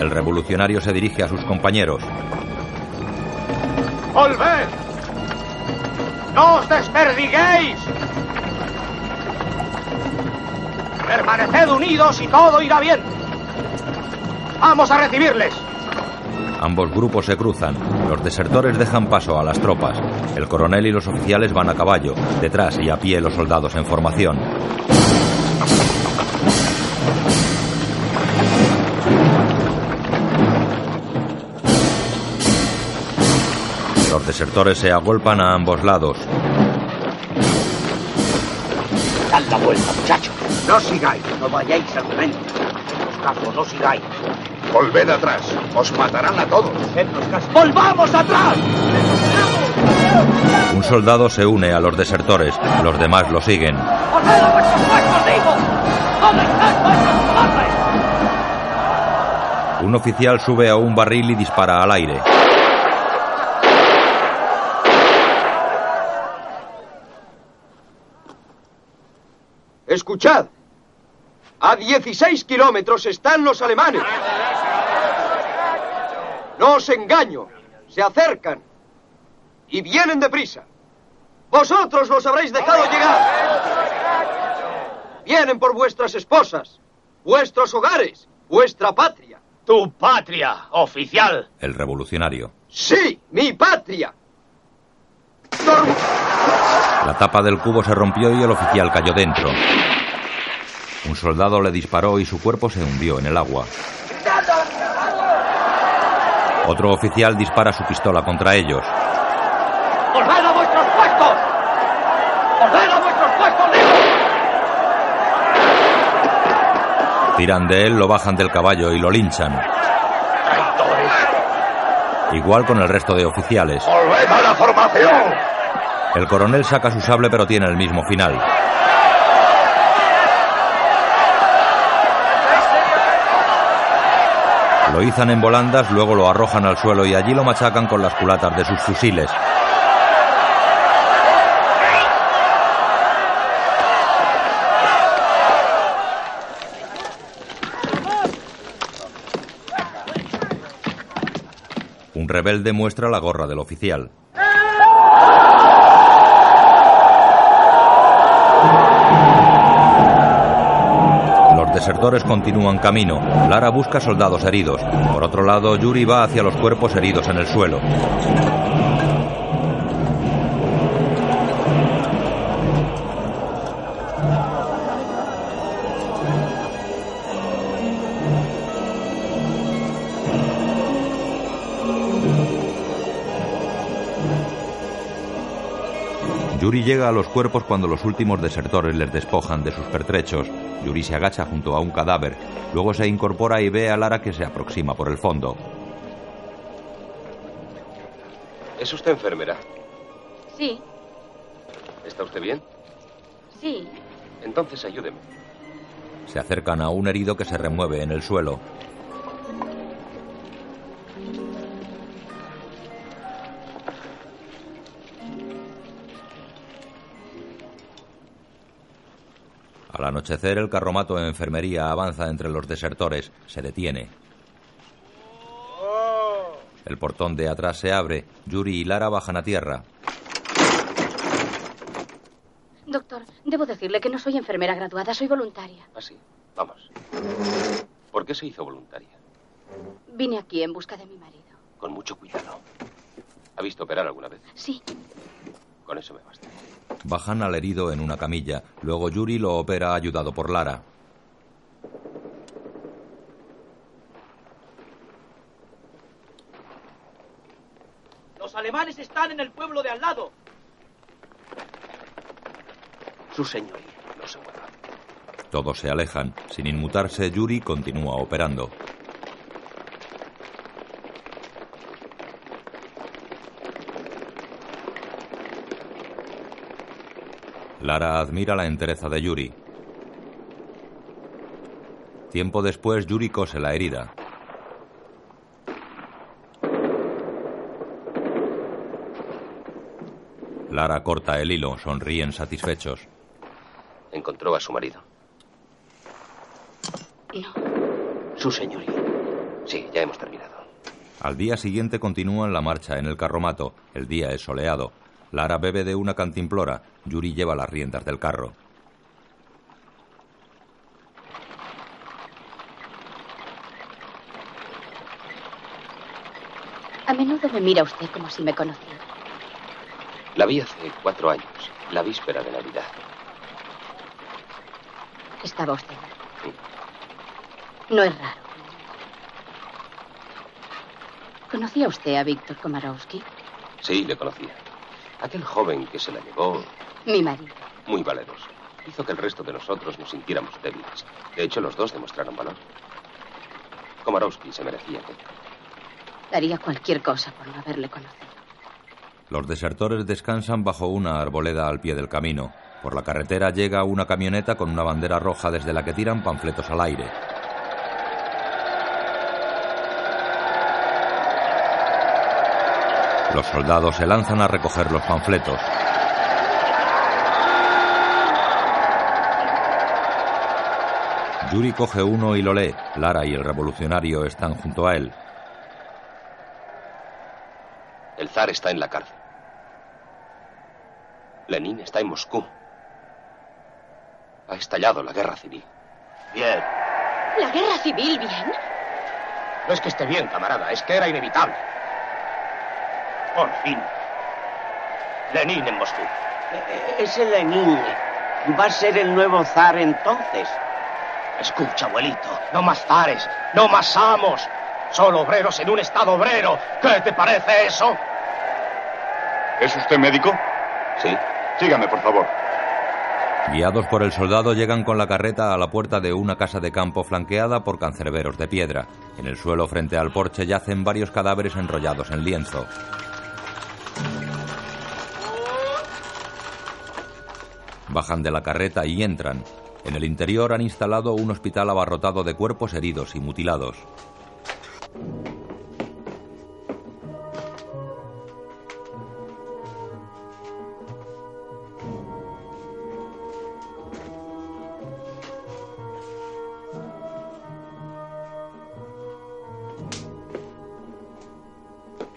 El revolucionario se dirige a sus compañeros. ¡Volved! ¡No os desperdiguéis! Permaneced unidos y todo irá bien. Vamos a recibirles. Ambos grupos se cruzan. Los desertores dejan paso a las tropas. El coronel y los oficiales van a caballo. Detrás y a pie los soldados en formación. Los desertores se agolpan a ambos lados. Dad la vuelta, muchachos. No sigáis, no vayáis al frente. Los casos, no sigáis. Volved atrás. Os matarán a todos. ¡Volvamos atrás! Un soldado se une a los desertores. Los demás lo siguen. ¡Volved a vuestros puestos, digo! ¿Dónde están vuestros hombres? Un oficial sube a un barril y dispara al aire. Escuchad. A 16 kilómetros están los alemanes. No os engaño. Se acercan. Y vienen deprisa. Vosotros los habréis dejado llegar. Vienen por vuestras esposas, vuestros hogares, vuestra patria. Tu patria, oficial. El revolucionario. Sí, mi patria. La tapa del cubo se rompió y el oficial cayó dentro. Un soldado le disparó y su cuerpo se hundió en el agua. Otro oficial dispara su pistola contra ellos. ¡Volved a vuestros puestos! ¡Volved a vuestros puestos, digo! Tiran de él, lo bajan del caballo y lo linchan. Igual con el resto de oficiales. ¡Volved a la formación! El coronel saca su sable pero tiene el mismo final. Lo izan en volandas, luego lo arrojan al suelo y allí lo machacan con las culatas de sus fusiles. Rebelde muestra la gorra del oficial. Los desertores continúan camino. Lara busca soldados heridos. Por otro lado, Yuri va hacia los cuerpos heridos en el suelo. Yuri llega a los cuerpos cuando los últimos desertores les despojan de sus pertrechos. Yuri se agacha junto a un cadáver. Luego se incorpora y ve a Lara que se aproxima por el fondo. ¿Es usted enfermera? Sí, ¿Está usted bien? sí. Entonces ayúdeme. Se acercan a un herido que se remueve en el suelo. Al anochecer, el carromato de enfermería avanza entre los desertores. Se detiene. El portón de atrás se abre. Yuri y Lara bajan a tierra. Doctor, debo decirle que no soy enfermera graduada, soy voluntaria. Así. Vamos. ¿Por qué se hizo voluntaria? Vine aquí en busca de mi marido. Con mucho cuidado. ¿Ha visto operar alguna vez? Sí, Con eso me basta. Bajan al herido en una camilla. Luego Yuri lo opera ayudado por Lara. Los alemanes están en el pueblo de al lado. Su señoría, no se mueva. Todos se alejan. Sin inmutarse, Yuri continúa operando. Lara admira la entereza de Yuri. Tiempo después, Yuri cose la herida. Lara corta el hilo, sonríen satisfechos. ¿Encontró a su marido? No. Su señoría. Sí, ya hemos terminado. Al día siguiente continúan la marcha en el carromato. El día es soleado. Lara bebe de una cantimplora. Yuri lleva las riendas del carro. A menudo me mira usted como si me conociera. La vi hace cuatro años, la víspera de Navidad. Estaba usted. No es raro. ¿Conocía usted a Víctor Komarowski? Sí, le conocía. Aquel joven que se la llevó, Mi marido. muy valeroso, hizo que el resto de nosotros nos sintiéramos débiles. De hecho, los dos demostraron valor. Komarowski se merecía que Daría cualquier cosa por no haberle conocido. Los desertores descansan bajo una arboleda al pie del camino. Por la carretera llega una camioneta con una bandera roja desde la que tiran panfletos al aire. Los soldados se lanzan a recoger los panfletos. Yuri coge uno y lo lee. Lara y el revolucionario están junto a él. El zar está en la cárcel. Lenin está en Moscú. Ha estallado la guerra civil. Bien. ¿La guerra civil bien? No es que esté bien, camarada, es que era inevitable. Por fin. Lenin en Moscú. E-, Ese Lenin va a ser el nuevo zar entonces. Escucha, abuelito, no más zares, no más amos. Solo obreros en un estado obrero. ¿Qué te parece eso? ¿Es usted médico? Sí. Sígame, por favor. Guiados por el soldado llegan con la carreta a la puerta de una casa de campo flanqueada por cancerberos de piedra. En el suelo frente al porche yacen varios cadáveres enrollados en lienzo. Bajan de la carreta y entran. En el interior han instalado un hospital abarrotado de cuerpos heridos y mutilados.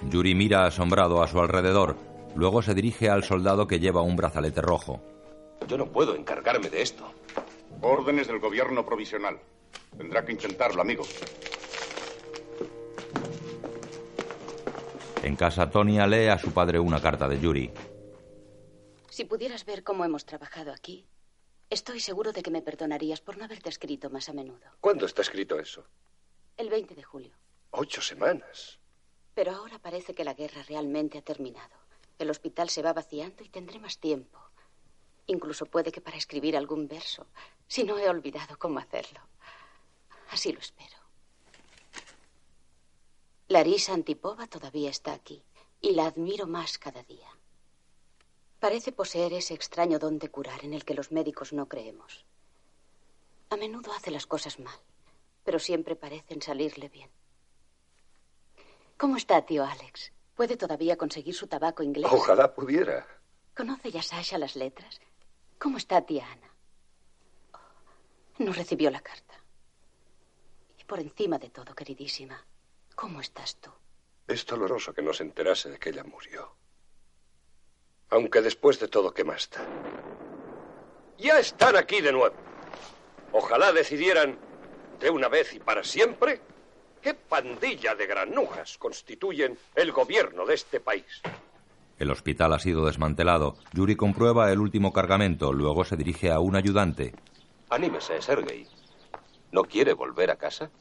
Yuri mira asombrado a su alrededor. Luego se dirige al soldado que lleva un brazalete rojo. Yo no puedo encargarme de esto. Órdenes del gobierno provisional. Tendrá que intentarlo, amigo. En casa, Tonia lee a su padre una carta de Yuri. Si pudieras ver cómo hemos trabajado aquí, estoy seguro de que me perdonarías por no haberte escrito más a menudo. ¿Cuándo está escrito eso? El 20 de julio. Ocho semanas. Pero ahora parece que la guerra realmente ha terminado. El hospital se va vaciando y tendré más tiempo. Incluso puede que para escribir algún verso, si no he olvidado cómo hacerlo. Así lo espero. Larisa Antipova todavía está aquí y la admiro más cada día. Parece poseer ese extraño don de curar en el que los médicos no creemos. A menudo hace las cosas mal, pero siempre parecen salirle bien. ¿Cómo está, tío Alex? ¿Puede todavía conseguir su tabaco inglés? Ojalá pudiera. ¿Conoce ya Sasha las letras? ¿Cómo está tía Ana? No recibió la carta. Y por encima de todo, queridísima, ¿cómo estás tú? Es doloroso que no se enterase de que ella murió. Aunque después de todo, ¿qué más da? Ya están aquí de nuevo. Ojalá decidieran de una vez y para siempre qué pandilla de granujas constituyen el gobierno de este país. El hospital ha sido desmantelado. Yuri comprueba el último cargamento, luego se dirige a un ayudante. Anímese, Sergei. ¿No quiere volver a casa?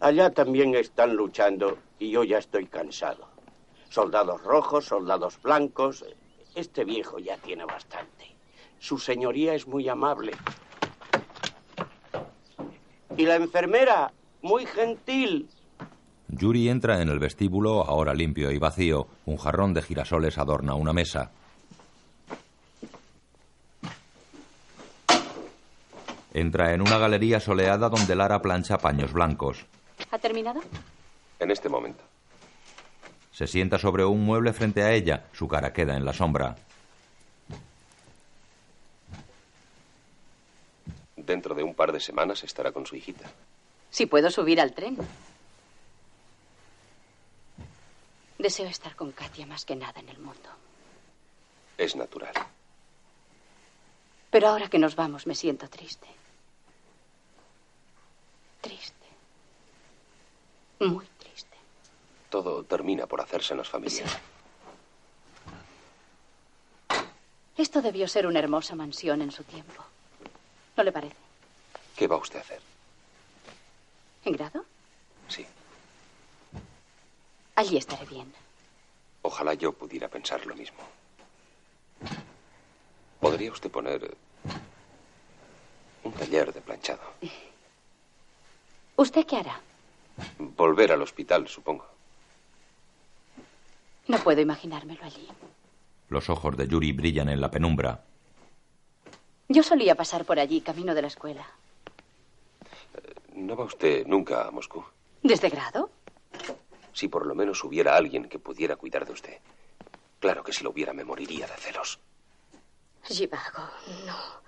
Allá también están luchando y yo ya estoy cansado. Soldados rojos, soldados blancos. Este viejo ya tiene bastante. Su señoría es muy amable. Y la enfermera, muy gentil. Yuri entra en el vestíbulo, ahora limpio y vacío. Un jarrón de girasoles adorna una mesa. Entra en una galería soleada donde Lara plancha paños blancos. ¿Ha terminado? En este momento. Se sienta sobre un mueble frente a ella. Su cara queda en la sombra. Dentro de un par de semanas estará con su hijita. Si puedo subir al tren. Deseo estar con Katia más que nada en el mundo. Es natural. Pero ahora que nos vamos me siento triste. Triste. Muy triste. Todo termina por hacérsenos familia. Esto debió ser una hermosa mansión en su tiempo. ¿No le parece? ¿Qué va usted a hacer? ¿En grado? Sí. Allí estaré bien. Ojalá yo pudiera pensar lo mismo. ¿Podría usted poner un taller de planchado? ¿Usted qué hará? Volver al hospital, supongo. No puedo imaginármelo allí. Los ojos de Yuri brillan en la penumbra. Yo solía pasar por allí, camino de la escuela. ¿No va usted nunca a Moscú? ¿Desde grado? Si por lo menos hubiera alguien que pudiera cuidar de usted. Claro que si lo hubiera me moriría de celos. Givago, no.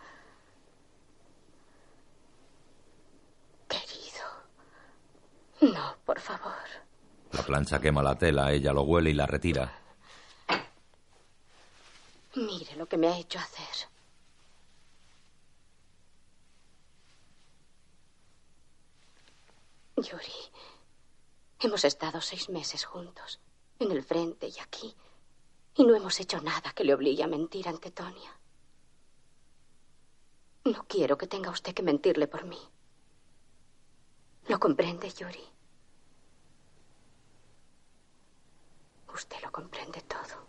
Querido. No, por favor. La plancha quema la tela, ella lo huele y la retira. Mire lo que me ha hecho hacer. Yuri, hemos estado seis meses juntos, en el frente y aquí, y no hemos hecho nada que le obligue a mentir ante Tonia. No quiero que tenga usted que mentirle por mí. ¿Lo comprende, Yuri? Usted lo comprende todo.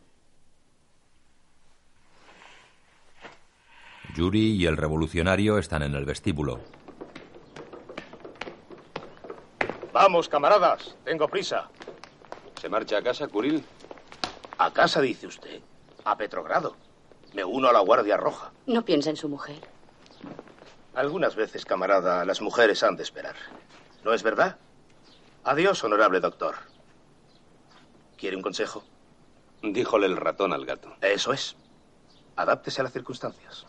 Yuri y el revolucionario están en el vestíbulo. Vamos, camaradas. Tengo prisa. ¿Se marcha a casa, Kuril? ¿A casa, dice usted? A Petrogrado. Me uno a la Guardia Roja. No piensa en su mujer. Algunas veces, camarada, las mujeres han de esperar. ¿No es verdad? Adiós, honorable doctor. ¿Quiere un consejo? Díjole el ratón al gato. Eso es. Adáptese a las circunstancias.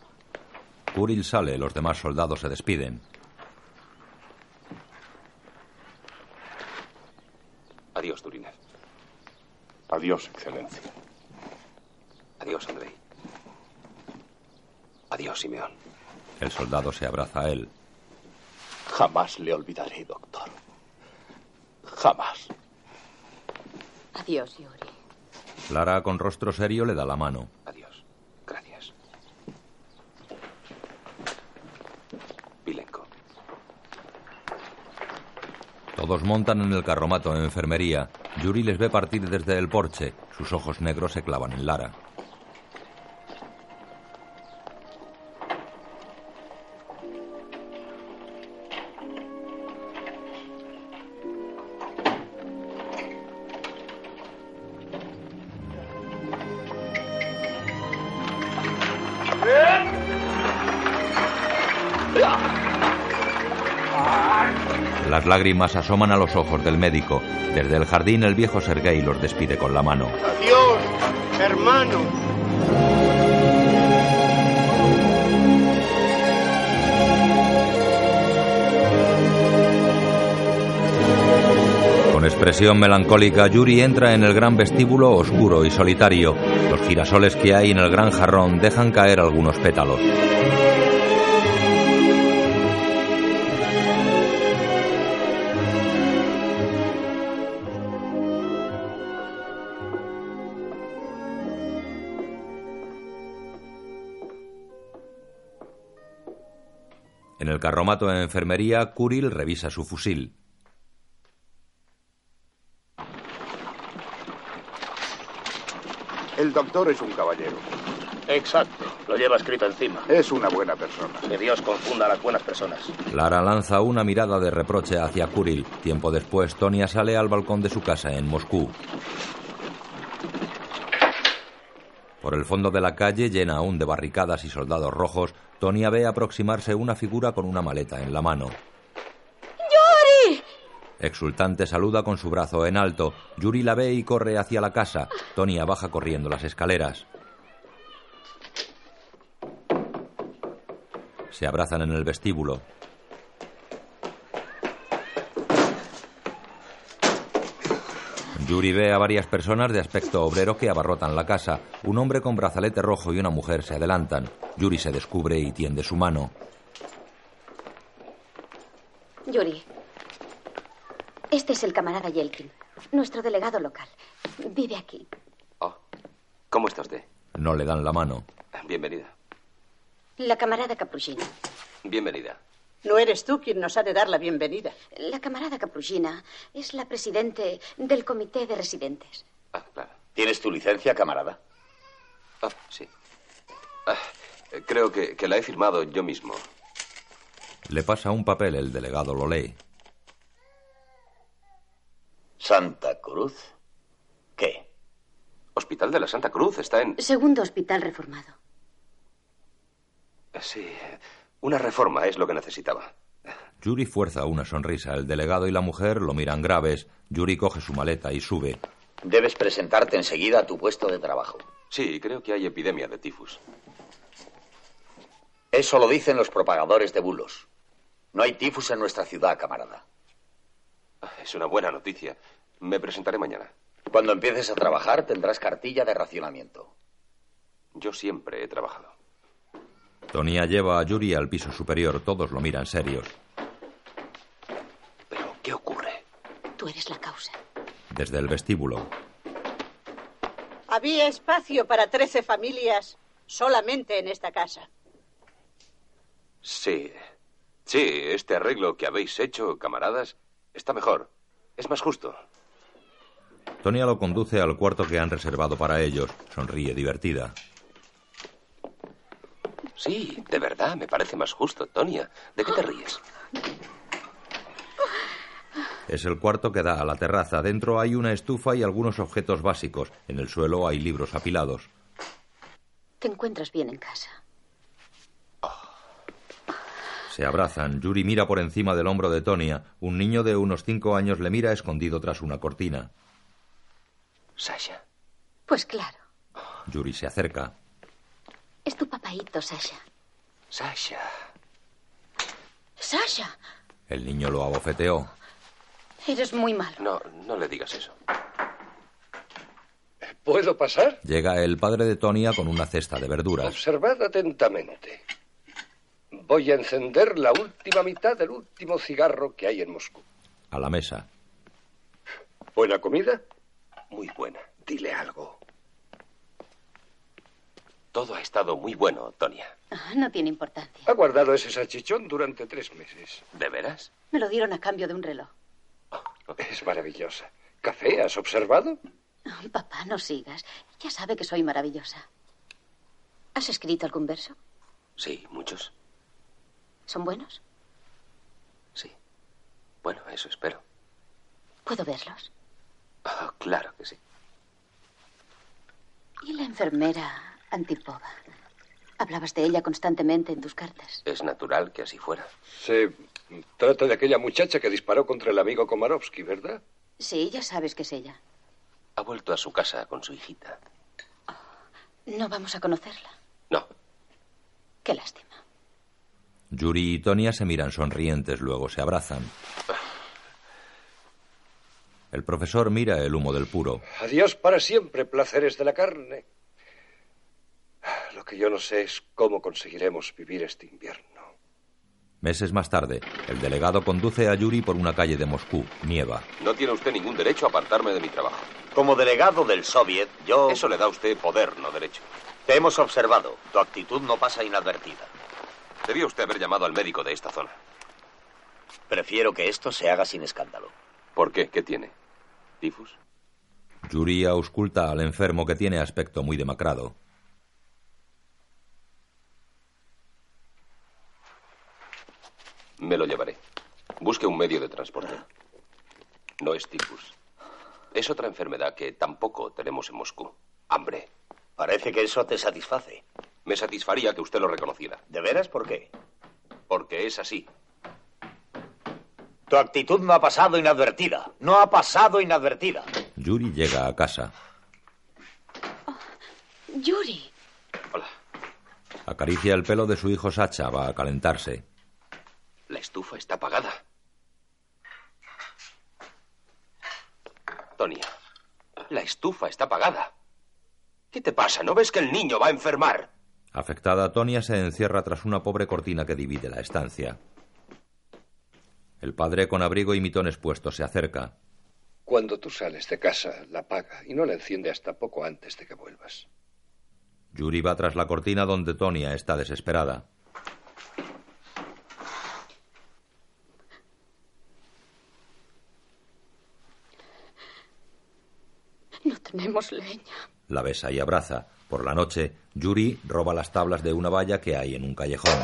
Kuril sale, los demás soldados se despiden. Adiós, Turinev. Adiós, Excelencia. Adiós, Andrei. Adiós, Simeón. El soldado se abraza a él. Jamás le olvidaré, doctor. Jamás. Adiós, Yuri. Clara, con rostro serio, le da la mano. Adiós. Gracias. Vilenko. Todos montan en el carromato de enfermería. Yuri les ve partir desde el porche. Sus ojos negros se clavan en Lara. Lágrimas asoman a los ojos del médico. Desde el jardín el viejo Sergei los despide con la mano. Adiós, hermano. Con expresión melancólica, Yuri entra en el gran vestíbulo oscuro y solitario. Los girasoles que hay en el gran jarrón dejan caer algunos pétalos. Carromato de enfermería, Kuril revisa su fusil. El doctor es un caballero. Exacto. Lo lleva escrito encima. Es una buena persona. Que Dios confunda a las buenas personas. Lara lanza una mirada de reproche hacia Kuril. Tiempo después, Tonia sale al balcón de su casa en Moscú. Por el fondo de la calle, llena aún de barricadas y soldados rojos, Tonia ve aproximarse una figura con una maleta en la mano. ¡Yuri! Exultante saluda con su brazo en alto. Yuri la ve y corre hacia la casa. Tonia baja corriendo las escaleras. Se abrazan en el vestíbulo. Yuri ve a varias personas de aspecto obrero que abarrotan la casa. Un hombre con brazalete rojo y una mujer se adelantan. Yuri se descubre y tiende su mano. Yuri, este es el camarada Yelkin, nuestro delegado local. Vive aquí. ¿Cómo está usted? No le dan la mano. Bienvenida. La camarada Caprucina. Bienvenida. No eres tú quien nos ha de dar la bienvenida. La camarada Caprucina es la presidente del comité de residentes. ¿Tienes tu licencia, camarada? Ah, sí. Ah, creo que, que la he firmado yo mismo. Le pasa un papel, el delegado lo lee. Santa Cruz. ¿Qué? Hospital de la Santa Cruz está en... Segundo hospital reformado. Sí, una reforma es lo que necesitaba. Yuri fuerza una sonrisa. El delegado y la mujer lo miran graves. Yuri coge su maleta y sube. Debes presentarte enseguida a tu puesto de trabajo. Sí, creo que hay epidemia de tifus. Eso lo dicen los propagadores de bulos. No hay tifus en nuestra ciudad, camarada. Es una buena noticia. Me presentaré mañana. Cuando empieces a trabajar tendrás cartilla de racionamiento. Yo siempre he trabajado. Tonia lleva a Yuri al piso superior. Todos lo miran serios. ¿Qué ocurre? Tú eres la causa. Desde el vestíbulo. Había espacio para trece familias solamente en esta casa. Sí. Sí, este arreglo que habéis hecho, camaradas, está mejor. Es más justo. Tonia lo conduce al cuarto que han reservado para ellos. Sonríe divertida. Sí, de verdad, me parece más justo, Tonia. ¿De qué te ríes? Es el cuarto que da a la terraza. Dentro hay una estufa y algunos objetos básicos. En el suelo hay libros apilados. Te encuentras bien en casa. Se abrazan. Yuri mira por encima del hombro de Tonia. Un niño de unos cinco años le mira escondido tras una cortina. Sasha. Pues claro, Yuri se acerca. Es tu papaíto, Sasha. Sasha. Sasha, El niño lo abofeteó. eres muy malo. No, no le digas eso. ¿Puedo pasar? Llega el padre de Tonia con una cesta de verduras. Observad atentamente. Voy a encender la última mitad del último cigarro que hay en Moscú. A la mesa. ¿Buena comida? Muy buena. Dile algo. Todo ha estado muy bueno, Tonia. Ah, No tiene importancia. Ha guardado ese salchichón durante tres meses. ¿De veras? Me lo dieron a cambio de un reloj. Es maravillosa. ¿Café has observado? Ah, Papá, no sigas. Ya sabe que soy maravillosa. ¿Has escrito algún verso? Sí, muchos. ¿Son buenos? Bueno, eso espero. ¿Puedo verlos? Ah, claro que sí. ¿Y la enfermera Antipova? Hablabas de ella constantemente en tus cartas. Es natural que así fuera. Se trata de aquella muchacha que disparó contra el amigo Komarovsky, ¿verdad? Sí, ya sabes que es ella. Ha vuelto a su casa con su hijita. No vamos a conocerla. No. Qué lástima. Yuri y Tonia se miran sonrientes, luego se abrazan. El profesor mira el humo del puro. Adiós para siempre, placeres de la carne. Lo que yo no sé es cómo conseguiremos vivir este invierno. Meses más tarde, el delegado conduce a Yuri por una calle de Moscú. Nieva. No tiene usted ningún derecho a apartarme de mi trabajo. Como delegado del Soviet, yo... Eso le da a usted poder, no derecho. Te hemos observado. Tu actitud no pasa inadvertida. Debía usted haber llamado al médico de esta zona. Prefiero que esto se haga sin escándalo. ¿Por qué? ¿Qué tiene? ¿Tifus? Yuri ausculta al enfermo que tiene aspecto muy demacrado. Me lo llevaré. Busque un medio de transporte. No es tifus. Es otra enfermedad que tampoco tenemos en Moscú. Hambre. Parece que eso te satisface. Me satisfaría que usted lo reconociera. ¿De veras por qué? Porque es así. Tu actitud no ha pasado inadvertida. No ha pasado inadvertida. Yuri llega a casa. Yuri. Acaricia el pelo de su hijo Sacha. Va a calentarse. La estufa está apagada. Tonia, la estufa está apagada. ¿Qué te pasa? ¿No ves que el niño va a enfermar? Afectada, Tonia se encierra tras una pobre cortina que divide la estancia. El padre con abrigo y mitones puestos se acerca. Cuando tú sales de casa, la apaga y no la enciende hasta poco antes de que vuelvas. Yuri va tras la cortina donde Tonia está desesperada. No tenemos leña. La besa y abraza. Por la noche, Yuri roba las tablas de una valla que hay en un callejón.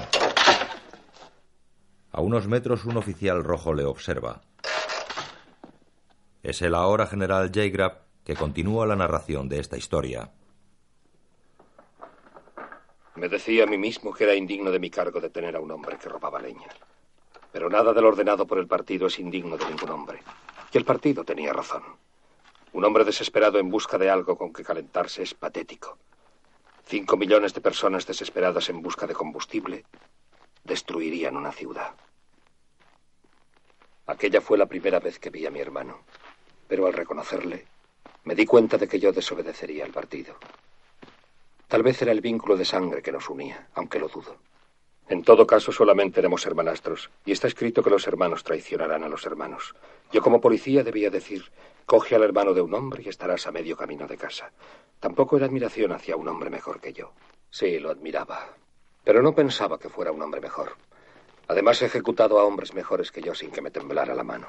A unos metros un oficial rojo le observa. Es el ahora general J. Grab que continúa la narración de esta historia. Me decía a mí mismo que era indigno de mi cargo detener a un hombre que robaba leña. Pero nada de lo ordenado por el partido es indigno de ningún hombre. Y el partido tenía razón. Un hombre desesperado en busca de algo con que calentarse es patético. Cinco millones de personas desesperadas en busca de combustible destruirían una ciudad. Aquella fue la primera vez que vi a mi hermano, pero al reconocerle, me di cuenta de que yo desobedecería al partido. Tal vez era el vínculo de sangre que nos unía, aunque lo dudo. En todo caso, solamente éramos hermanastros, y está escrito que los hermanos traicionarán a los hermanos. Yo como policía debía decir, coge al hermano de un hombre y estarás a medio camino de casa. Tampoco era admiración hacia un hombre mejor que yo. Sí, lo admiraba, pero no pensaba que fuera un hombre mejor. Además, he ejecutado a hombres mejores que yo sin que me temblara la mano.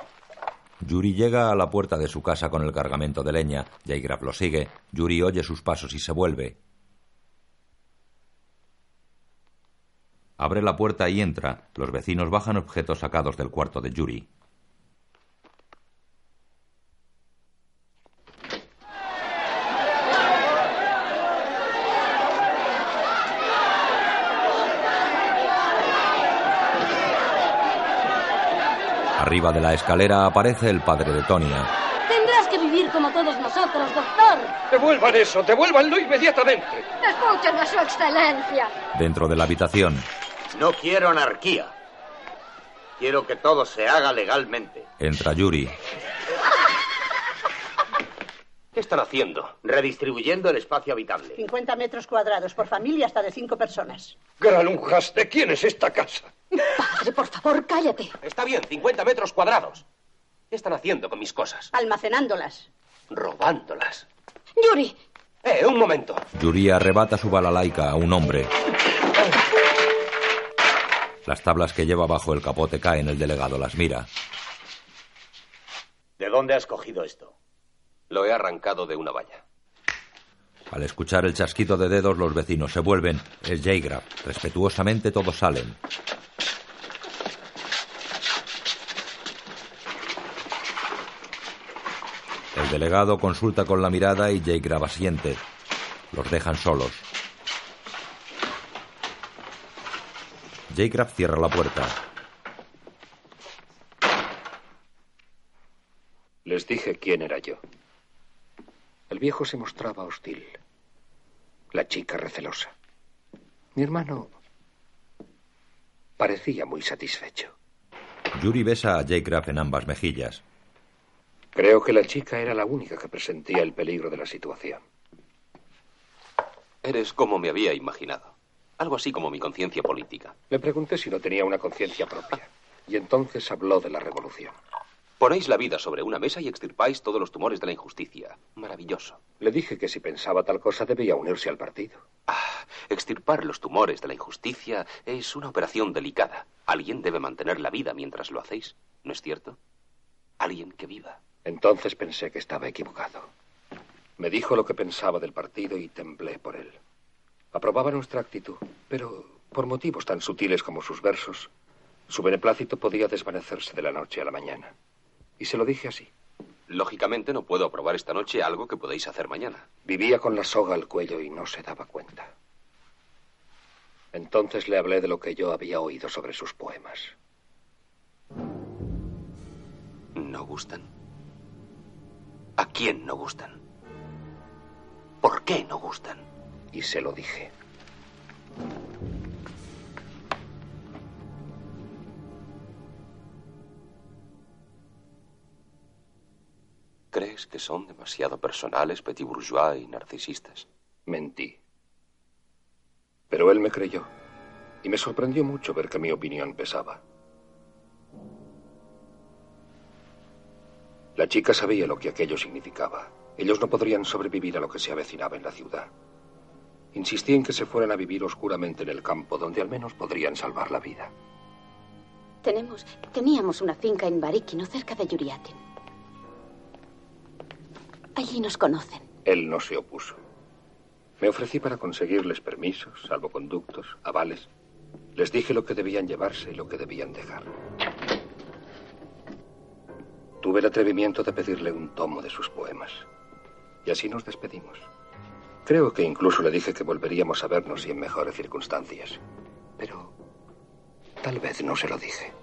Yuri llega a la puerta de su casa con el cargamento de leña. Jaygraf lo sigue. Yuri oye sus pasos y se vuelve. Abre la puerta y entra. Los vecinos bajan objetos sacados del cuarto de Yuri. Arriba de la escalera aparece el padre de Tonia. Tendrás que vivir como todos nosotros, doctor. Devuelvan eso, devuélvanlo inmediatamente. Escuchen a su excelencia. Dentro de la habitación, No quiero anarquía. Quiero que todo se haga legalmente. entra Yuri. ¿Qué están haciendo? Redistribuyendo el espacio habitable. 50 metros cuadrados por familia hasta de cinco personas. Granujas, ¿de quién es esta casa? Padre, por favor, cállate. Está bien, 50 metros cuadrados. ¿Qué están haciendo con mis cosas? Almacenándolas. Robándolas. Yuri. Eh, un momento. Yuri arrebata su balalaica a un hombre. Las tablas que lleva bajo el capote caen. El delegado las mira. ¿De dónde has cogido esto? Lo he arrancado de una valla. Al escuchar el chasquido de dedos, los vecinos se vuelven. Es Jaygraf. Respetuosamente todos salen. Delegado consulta con la mirada y Jaygraf asiente. Los dejan solos. Jaygraf cierra la puerta. Les dije quién era yo. El viejo se mostraba hostil. La chica recelosa. Mi hermano parecía muy satisfecho. Yuri besa a Jaygraf en ambas mejillas. Creo que la chica era la única que presentía el peligro de la situación. Eres como me había imaginado. Algo así como mi conciencia política. Le pregunté si no tenía una conciencia propia. Y entonces habló de la revolución. Ponéis la vida sobre una mesa y extirpáis todos los tumores de la injusticia. Maravilloso. Le dije que si pensaba tal cosa debía unirse al partido. Extirpar los tumores de la injusticia es una operación delicada. Alguien debe mantener la vida mientras lo hacéis, ¿no es cierto? Alguien que viva. Entonces pensé que estaba equivocado. Me dijo lo que pensaba del partido y temblé por él. Aprobaba nuestra actitud, pero por motivos tan sutiles como sus versos, su beneplácito podía desvanecerse de la noche a la mañana. Y se lo dije así. Lógicamente no puedo aprobar esta noche algo que podéis hacer mañana. Vivía con la soga al cuello y no se daba cuenta. Entonces le hablé de lo que yo había oído sobre sus poemas. no gustan? ¿A quién no gustan? ¿Por qué no gustan? Y se lo dije. ¿Crees que son demasiado personales, petit bourgeois y narcisistas? Mentí. Pero él me creyó. Y me sorprendió mucho ver que mi opinión pesaba. La chica sabía lo que aquello significaba. Ellos no podrían sobrevivir a lo que se avecinaba en la ciudad. Insistí en que se fueran a vivir oscuramente en el campo, donde al menos podrían salvar la vida. Tenemos, teníamos una finca en Barikino, cerca de Yuriatin. Allí nos conocen. Él no se opuso. Me ofrecí para conseguirles permisos, salvoconductos, avales. Les dije lo que debían llevarse y lo que debían dejar. Tuve el atrevimiento de pedirle un tomo de sus poemas. Y así nos despedimos. Creo que incluso le dije que volveríamos a vernos y en mejores circunstancias. Pero tal vez no se lo dije.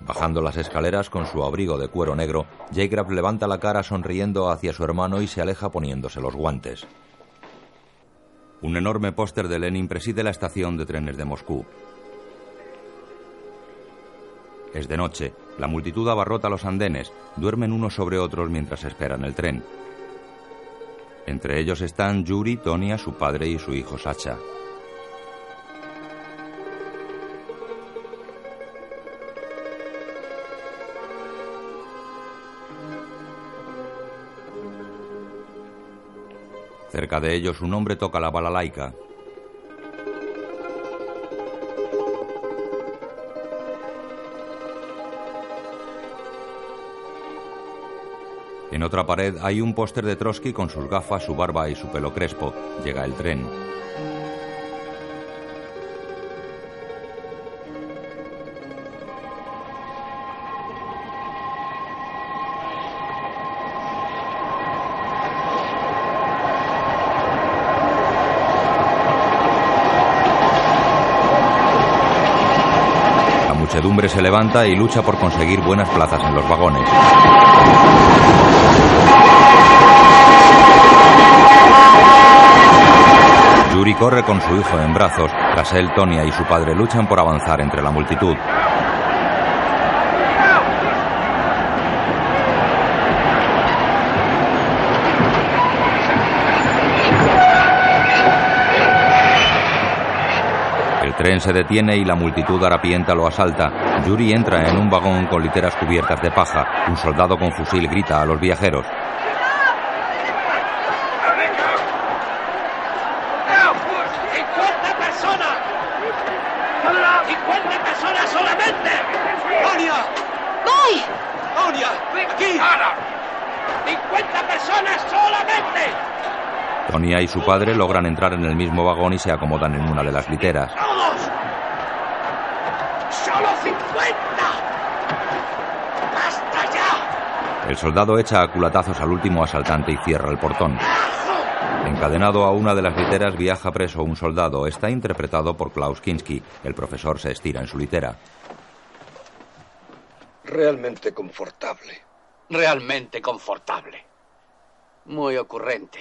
Bajando las escaleras con su abrigo de cuero negro, Jagrab levanta la cara sonriendo hacia su hermano y se aleja poniéndose los guantes. Un enorme póster de Lenin preside la estación de trenes de Moscú. Es de noche, la multitud abarrota los andenes, duermen unos sobre otros mientras esperan el tren. Entre ellos están Yuri, Tonia, su padre y su hijo Sacha. Cerca de ellos un hombre toca la balalaica. En otra pared hay un póster de Trotsky con sus gafas, su barba y su pelo crespo. Llega el tren. Muchedumbre se levanta y lucha por conseguir buenas plazas en los vagones. Yuri corre con su hijo en brazos. Tras él, Tonia y su padre luchan por avanzar entre la multitud. Tren se detiene y la multitud harapienta lo asalta. Yuri entra en un vagón con literas cubiertas de paja. Un soldado con fusil grita a los viajeros. ¡50 personas! ¡50 personas solamente! ¡Tonia! ¡Voy! ¡Tonia! ¡Aquí! ¡Ahora! ¡50 personas solamente! Tonia y su padre logran entrar en el mismo vagón y se acomodan en una de las literas. El soldado echa a culatazos al último asaltante y cierra el portón. Encadenado a una de las literas viaja preso un soldado. Está interpretado por Klaus Kinski. El profesor se estira en su litera. Realmente confortable. Realmente confortable. Muy ocurrente.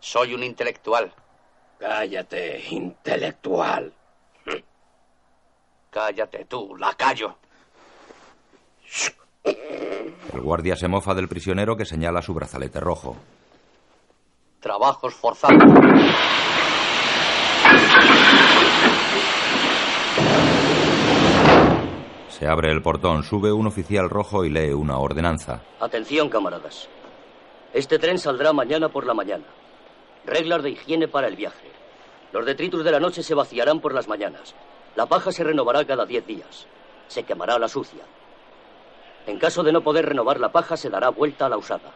Soy un intelectual. Cállate, intelectual. Cállate tú, lacayo. El guardia se mofa del prisionero que señala su brazalete rojo. Trabajos forzados. Se abre el portón, sube un oficial rojo y lee una ordenanza. Atención, camaradas. Este tren saldrá mañana por la mañana. Reglas de higiene para el viaje. Los detritus de la noche se vaciarán por las mañanas. La paja se renovará cada diez días. Se quemará la sucia. En caso de no poder renovar la paja, se dará vuelta a la usada.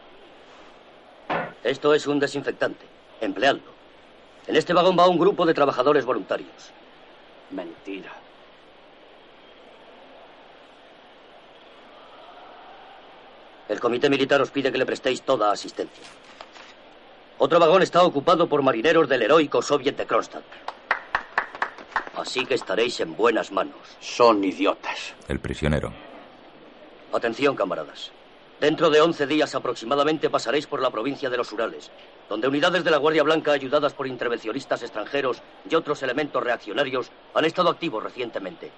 Esto es un desinfectante. Empleadlo. En este vagón va un grupo de trabajadores voluntarios. Mentira. El comité militar os pide que le prestéis toda asistencia. Otro vagón está ocupado por marineros del heroico Soviet de Kronstadt. Así que estaréis en buenas manos. Son idiotas. El prisionero. Atención, camaradas. Dentro de 11 días aproximadamente pasaréis por la provincia de los Urales, donde unidades de la Guardia Blanca ayudadas por intervencionistas extranjeros y otros elementos reaccionarios han estado activos recientemente.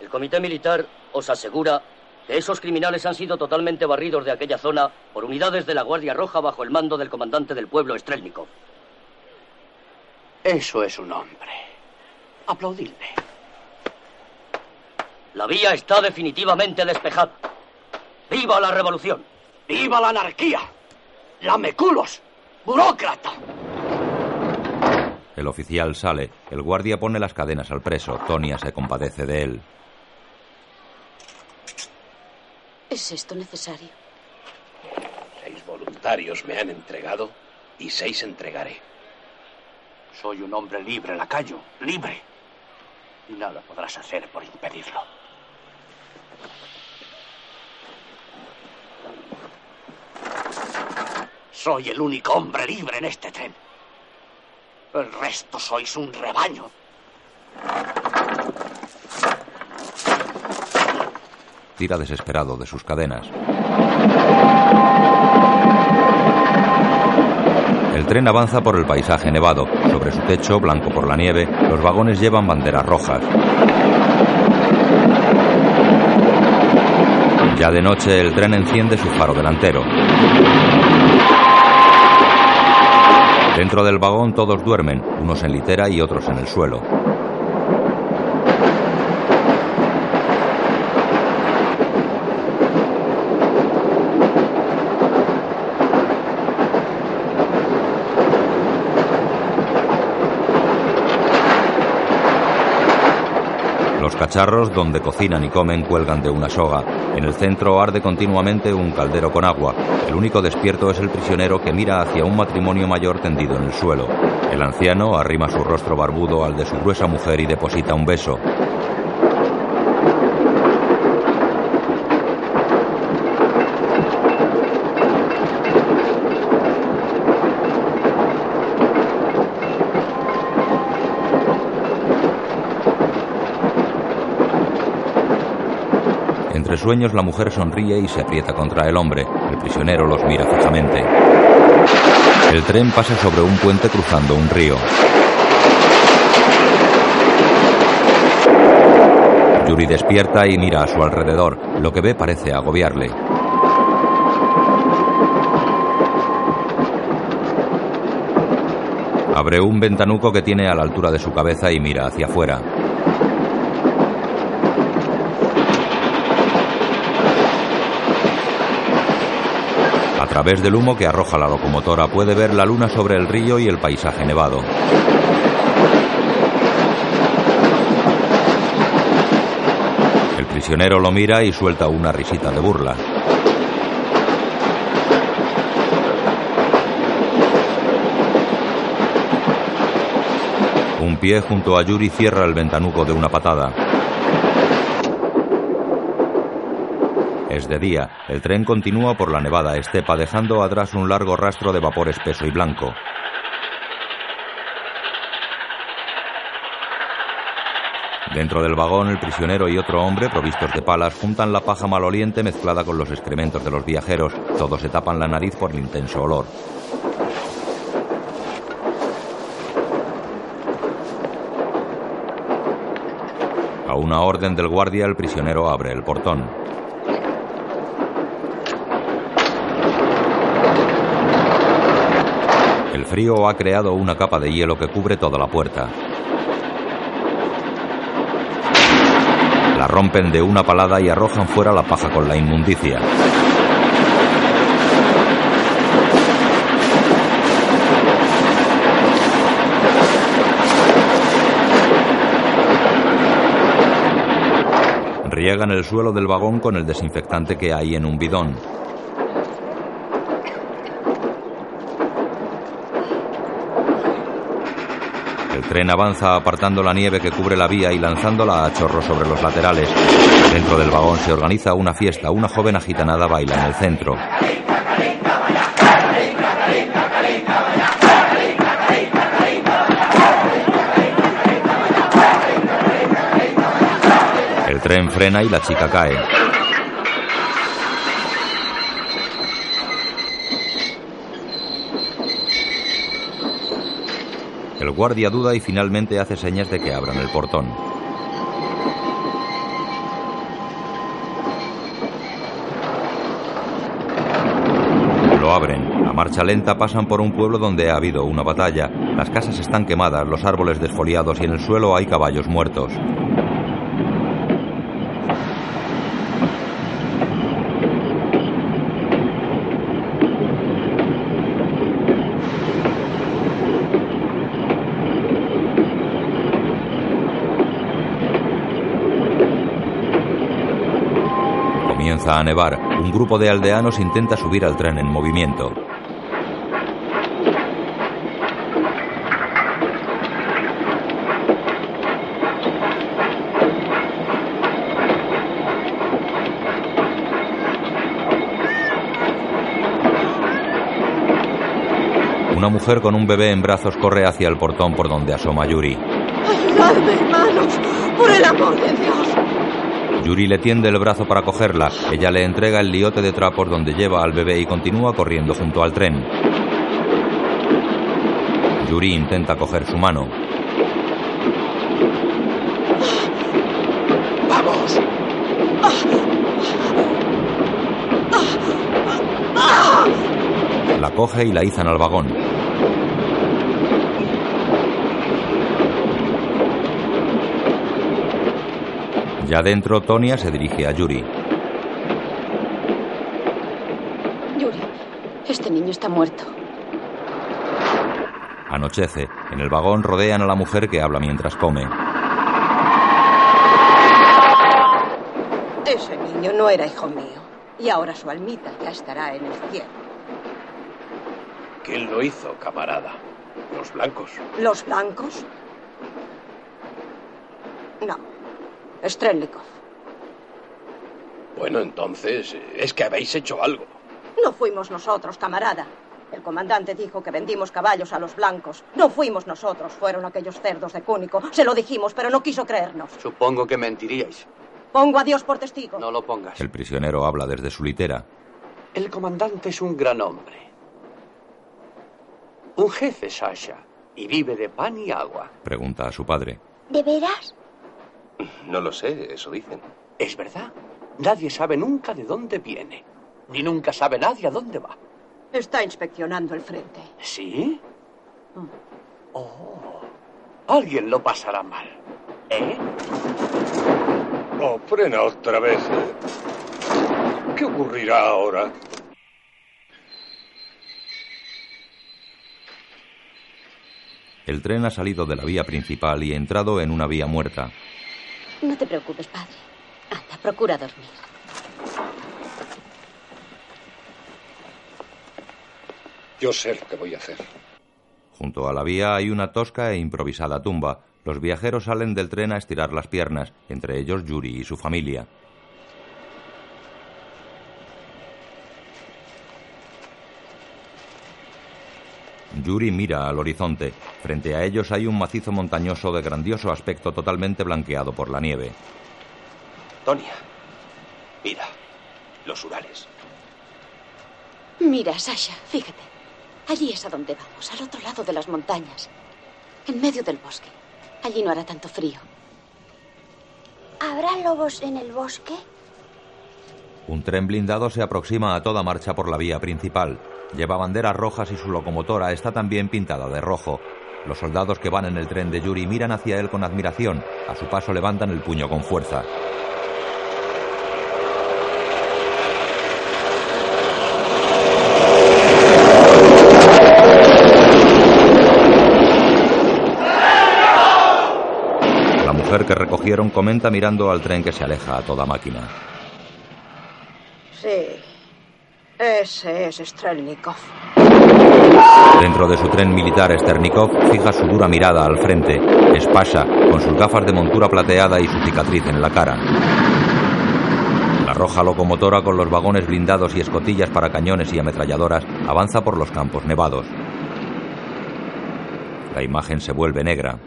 El comité militar os asegura que esos criminales han sido totalmente barridos de aquella zona por unidades de la Guardia Roja bajo el mando del comandante del pueblo, Strelnikov. Eso es un hombre. Aplaudidme. La vía está definitivamente despejada. ¡Viva la revolución! ¡Viva la anarquía! ¡Lameculos! ¡Burócrata! El oficial sale. El guardia pone las cadenas al preso. Tonia se compadece de él. ¿Es esto necesario? Seis voluntarios me han entregado y seis entregaré. Soy un hombre libre, lacayo, libre. Y nada podrás hacer por impedirlo. Soy el único hombre libre en este tren. El resto sois un rebaño. Tira desesperado de sus cadenas. El tren avanza por el paisaje nevado. Sobre su techo, blanco por la nieve, los vagones llevan banderas rojas. Ya de noche el tren enciende su faro delantero. Dentro del vagón todos duermen, unos en litera y otros en el suelo. Los cacharros donde cocinan y comen cuelgan de una soga. En el centro arde continuamente un caldero con agua. El único despierto es el prisionero que mira hacia un matrimonio mayor tendido en el suelo. El anciano arrima su rostro barbudo al de su gruesa mujer y deposita un beso. Entre sueños la mujer sonríe y se aprieta contra el hombre. El prisionero los mira fijamente. El tren pasa sobre un puente cruzando un río. Yuri despierta y mira a su alrededor. Lo que ve parece agobiarle. Abre un ventanuco que tiene a la altura de su cabeza y mira hacia afuera. Través del humo que arroja la locomotora puede ver la luna sobre el río y el paisaje nevado. El prisionero lo mira y suelta una risita de burla. Un pie junto a Yuri cierra el ventanuco de una patada. Es de día. El tren continúa por la nevada estepa dejando atrás un largo rastro de vapor espeso y blanco. Dentro del vagón, el prisionero y otro hombre, provistos de palas, juntan la paja maloliente mezclada con los excrementos de los viajeros. Todos se tapan la nariz por el intenso olor. A una orden del guardia, el prisionero abre el portón. Frío ha creado una capa de hielo que cubre toda la puerta. La rompen de una palada y arrojan fuera la paja con la inmundicia. Riegan el suelo del vagón con el desinfectante que hay en un bidón. Tren avanza apartando la nieve que cubre la vía y lanzándola a chorro sobre los laterales. Dentro del vagón se organiza una fiesta. Una joven agitanada baila en el centro. El tren frena y la chica cae. El guardia duda y finalmente hace señas de que abran el portón. Lo abren. A marcha lenta pasan por un pueblo donde ha habido una batalla. Las casas están quemadas, los árboles desfoliados y en el suelo hay caballos muertos. Comienza a Un grupo de aldeanos intenta subir al tren en movimiento. Una mujer con un bebé en brazos corre hacia el portón por donde asoma Yuri. ¡Ayudadme, hermanos! ¡Por el amor de Dios! Yuri le tiende el brazo para cogerla. Ella le entrega el liote de trapos donde lleva al bebé y continúa corriendo junto al tren. Yuri intenta coger su mano. ¡Vamos! La coge y la izan al vagón. Ya dentro, Tonia se dirige a Yuri. Yuri, este niño está muerto. Anochece. En el vagón rodean a la mujer que habla mientras come. Ese niño no era hijo mío. Y ahora su almita ya estará en el cielo. ¿Quién lo hizo, camarada? ¿Los blancos? ¿Los blancos? No. Strelnikov. Bueno, entonces, es que habéis hecho algo. No fuimos nosotros, camarada. El comandante dijo que vendimos caballos a los blancos. No fuimos nosotros, fueron aquellos cerdos de Cúnico. Se lo dijimos, pero no quiso creernos. Supongo que mentiríais. Pongo a Dios por testigo. No lo pongas. El prisionero habla desde su litera. El comandante es un gran hombre. Un jefe, Sasha. Y vive de pan y agua. Pregunta a su padre. ¿De veras? No lo sé, eso dicen. Es verdad. Nadie sabe nunca de dónde viene. Ni nunca sabe nadie a dónde va. Está inspeccionando el frente. ¿Sí? Oh. Alguien lo pasará mal. ¿Eh? Oh, frena otra vez. ¿Qué ocurrirá ahora? El tren ha salido de la vía principal y entrado en una vía muerta. No te preocupes, padre. Anda, procura dormir. Yo sé lo que voy a hacer. Junto a la vía hay una tosca e improvisada tumba. Los viajeros salen del tren a estirar las piernas, entre ellos Yuri y su familia. Yuri mira al horizonte. Frente a ellos hay un macizo montañoso de grandioso aspecto totalmente blanqueado por la nieve. Tonia, mira, los Urales. Mira, Sasha, fíjate. Allí es a donde vamos, al otro lado de las montañas. En medio del bosque. Allí no hará tanto frío. ¿Habrá lobos en el bosque? Un tren blindado se aproxima a toda marcha por la vía principal. Lleva banderas rojas y su locomotora está también pintada de rojo. Los soldados que van en el tren de Yuri miran hacia él con admiración. A su paso levantan el puño con fuerza. La mujer que recogieron comenta mirando al tren que se aleja a toda máquina. Sí. Ese es Strelnikov. Dentro de su tren militar, Sternikov fija su dura mirada al frente. Es Pasha, con sus gafas de montura plateada y su cicatriz en la cara. La roja locomotora, con los vagones blindados y escotillas para cañones y ametralladoras, avanza por los campos nevados. La imagen se vuelve negra.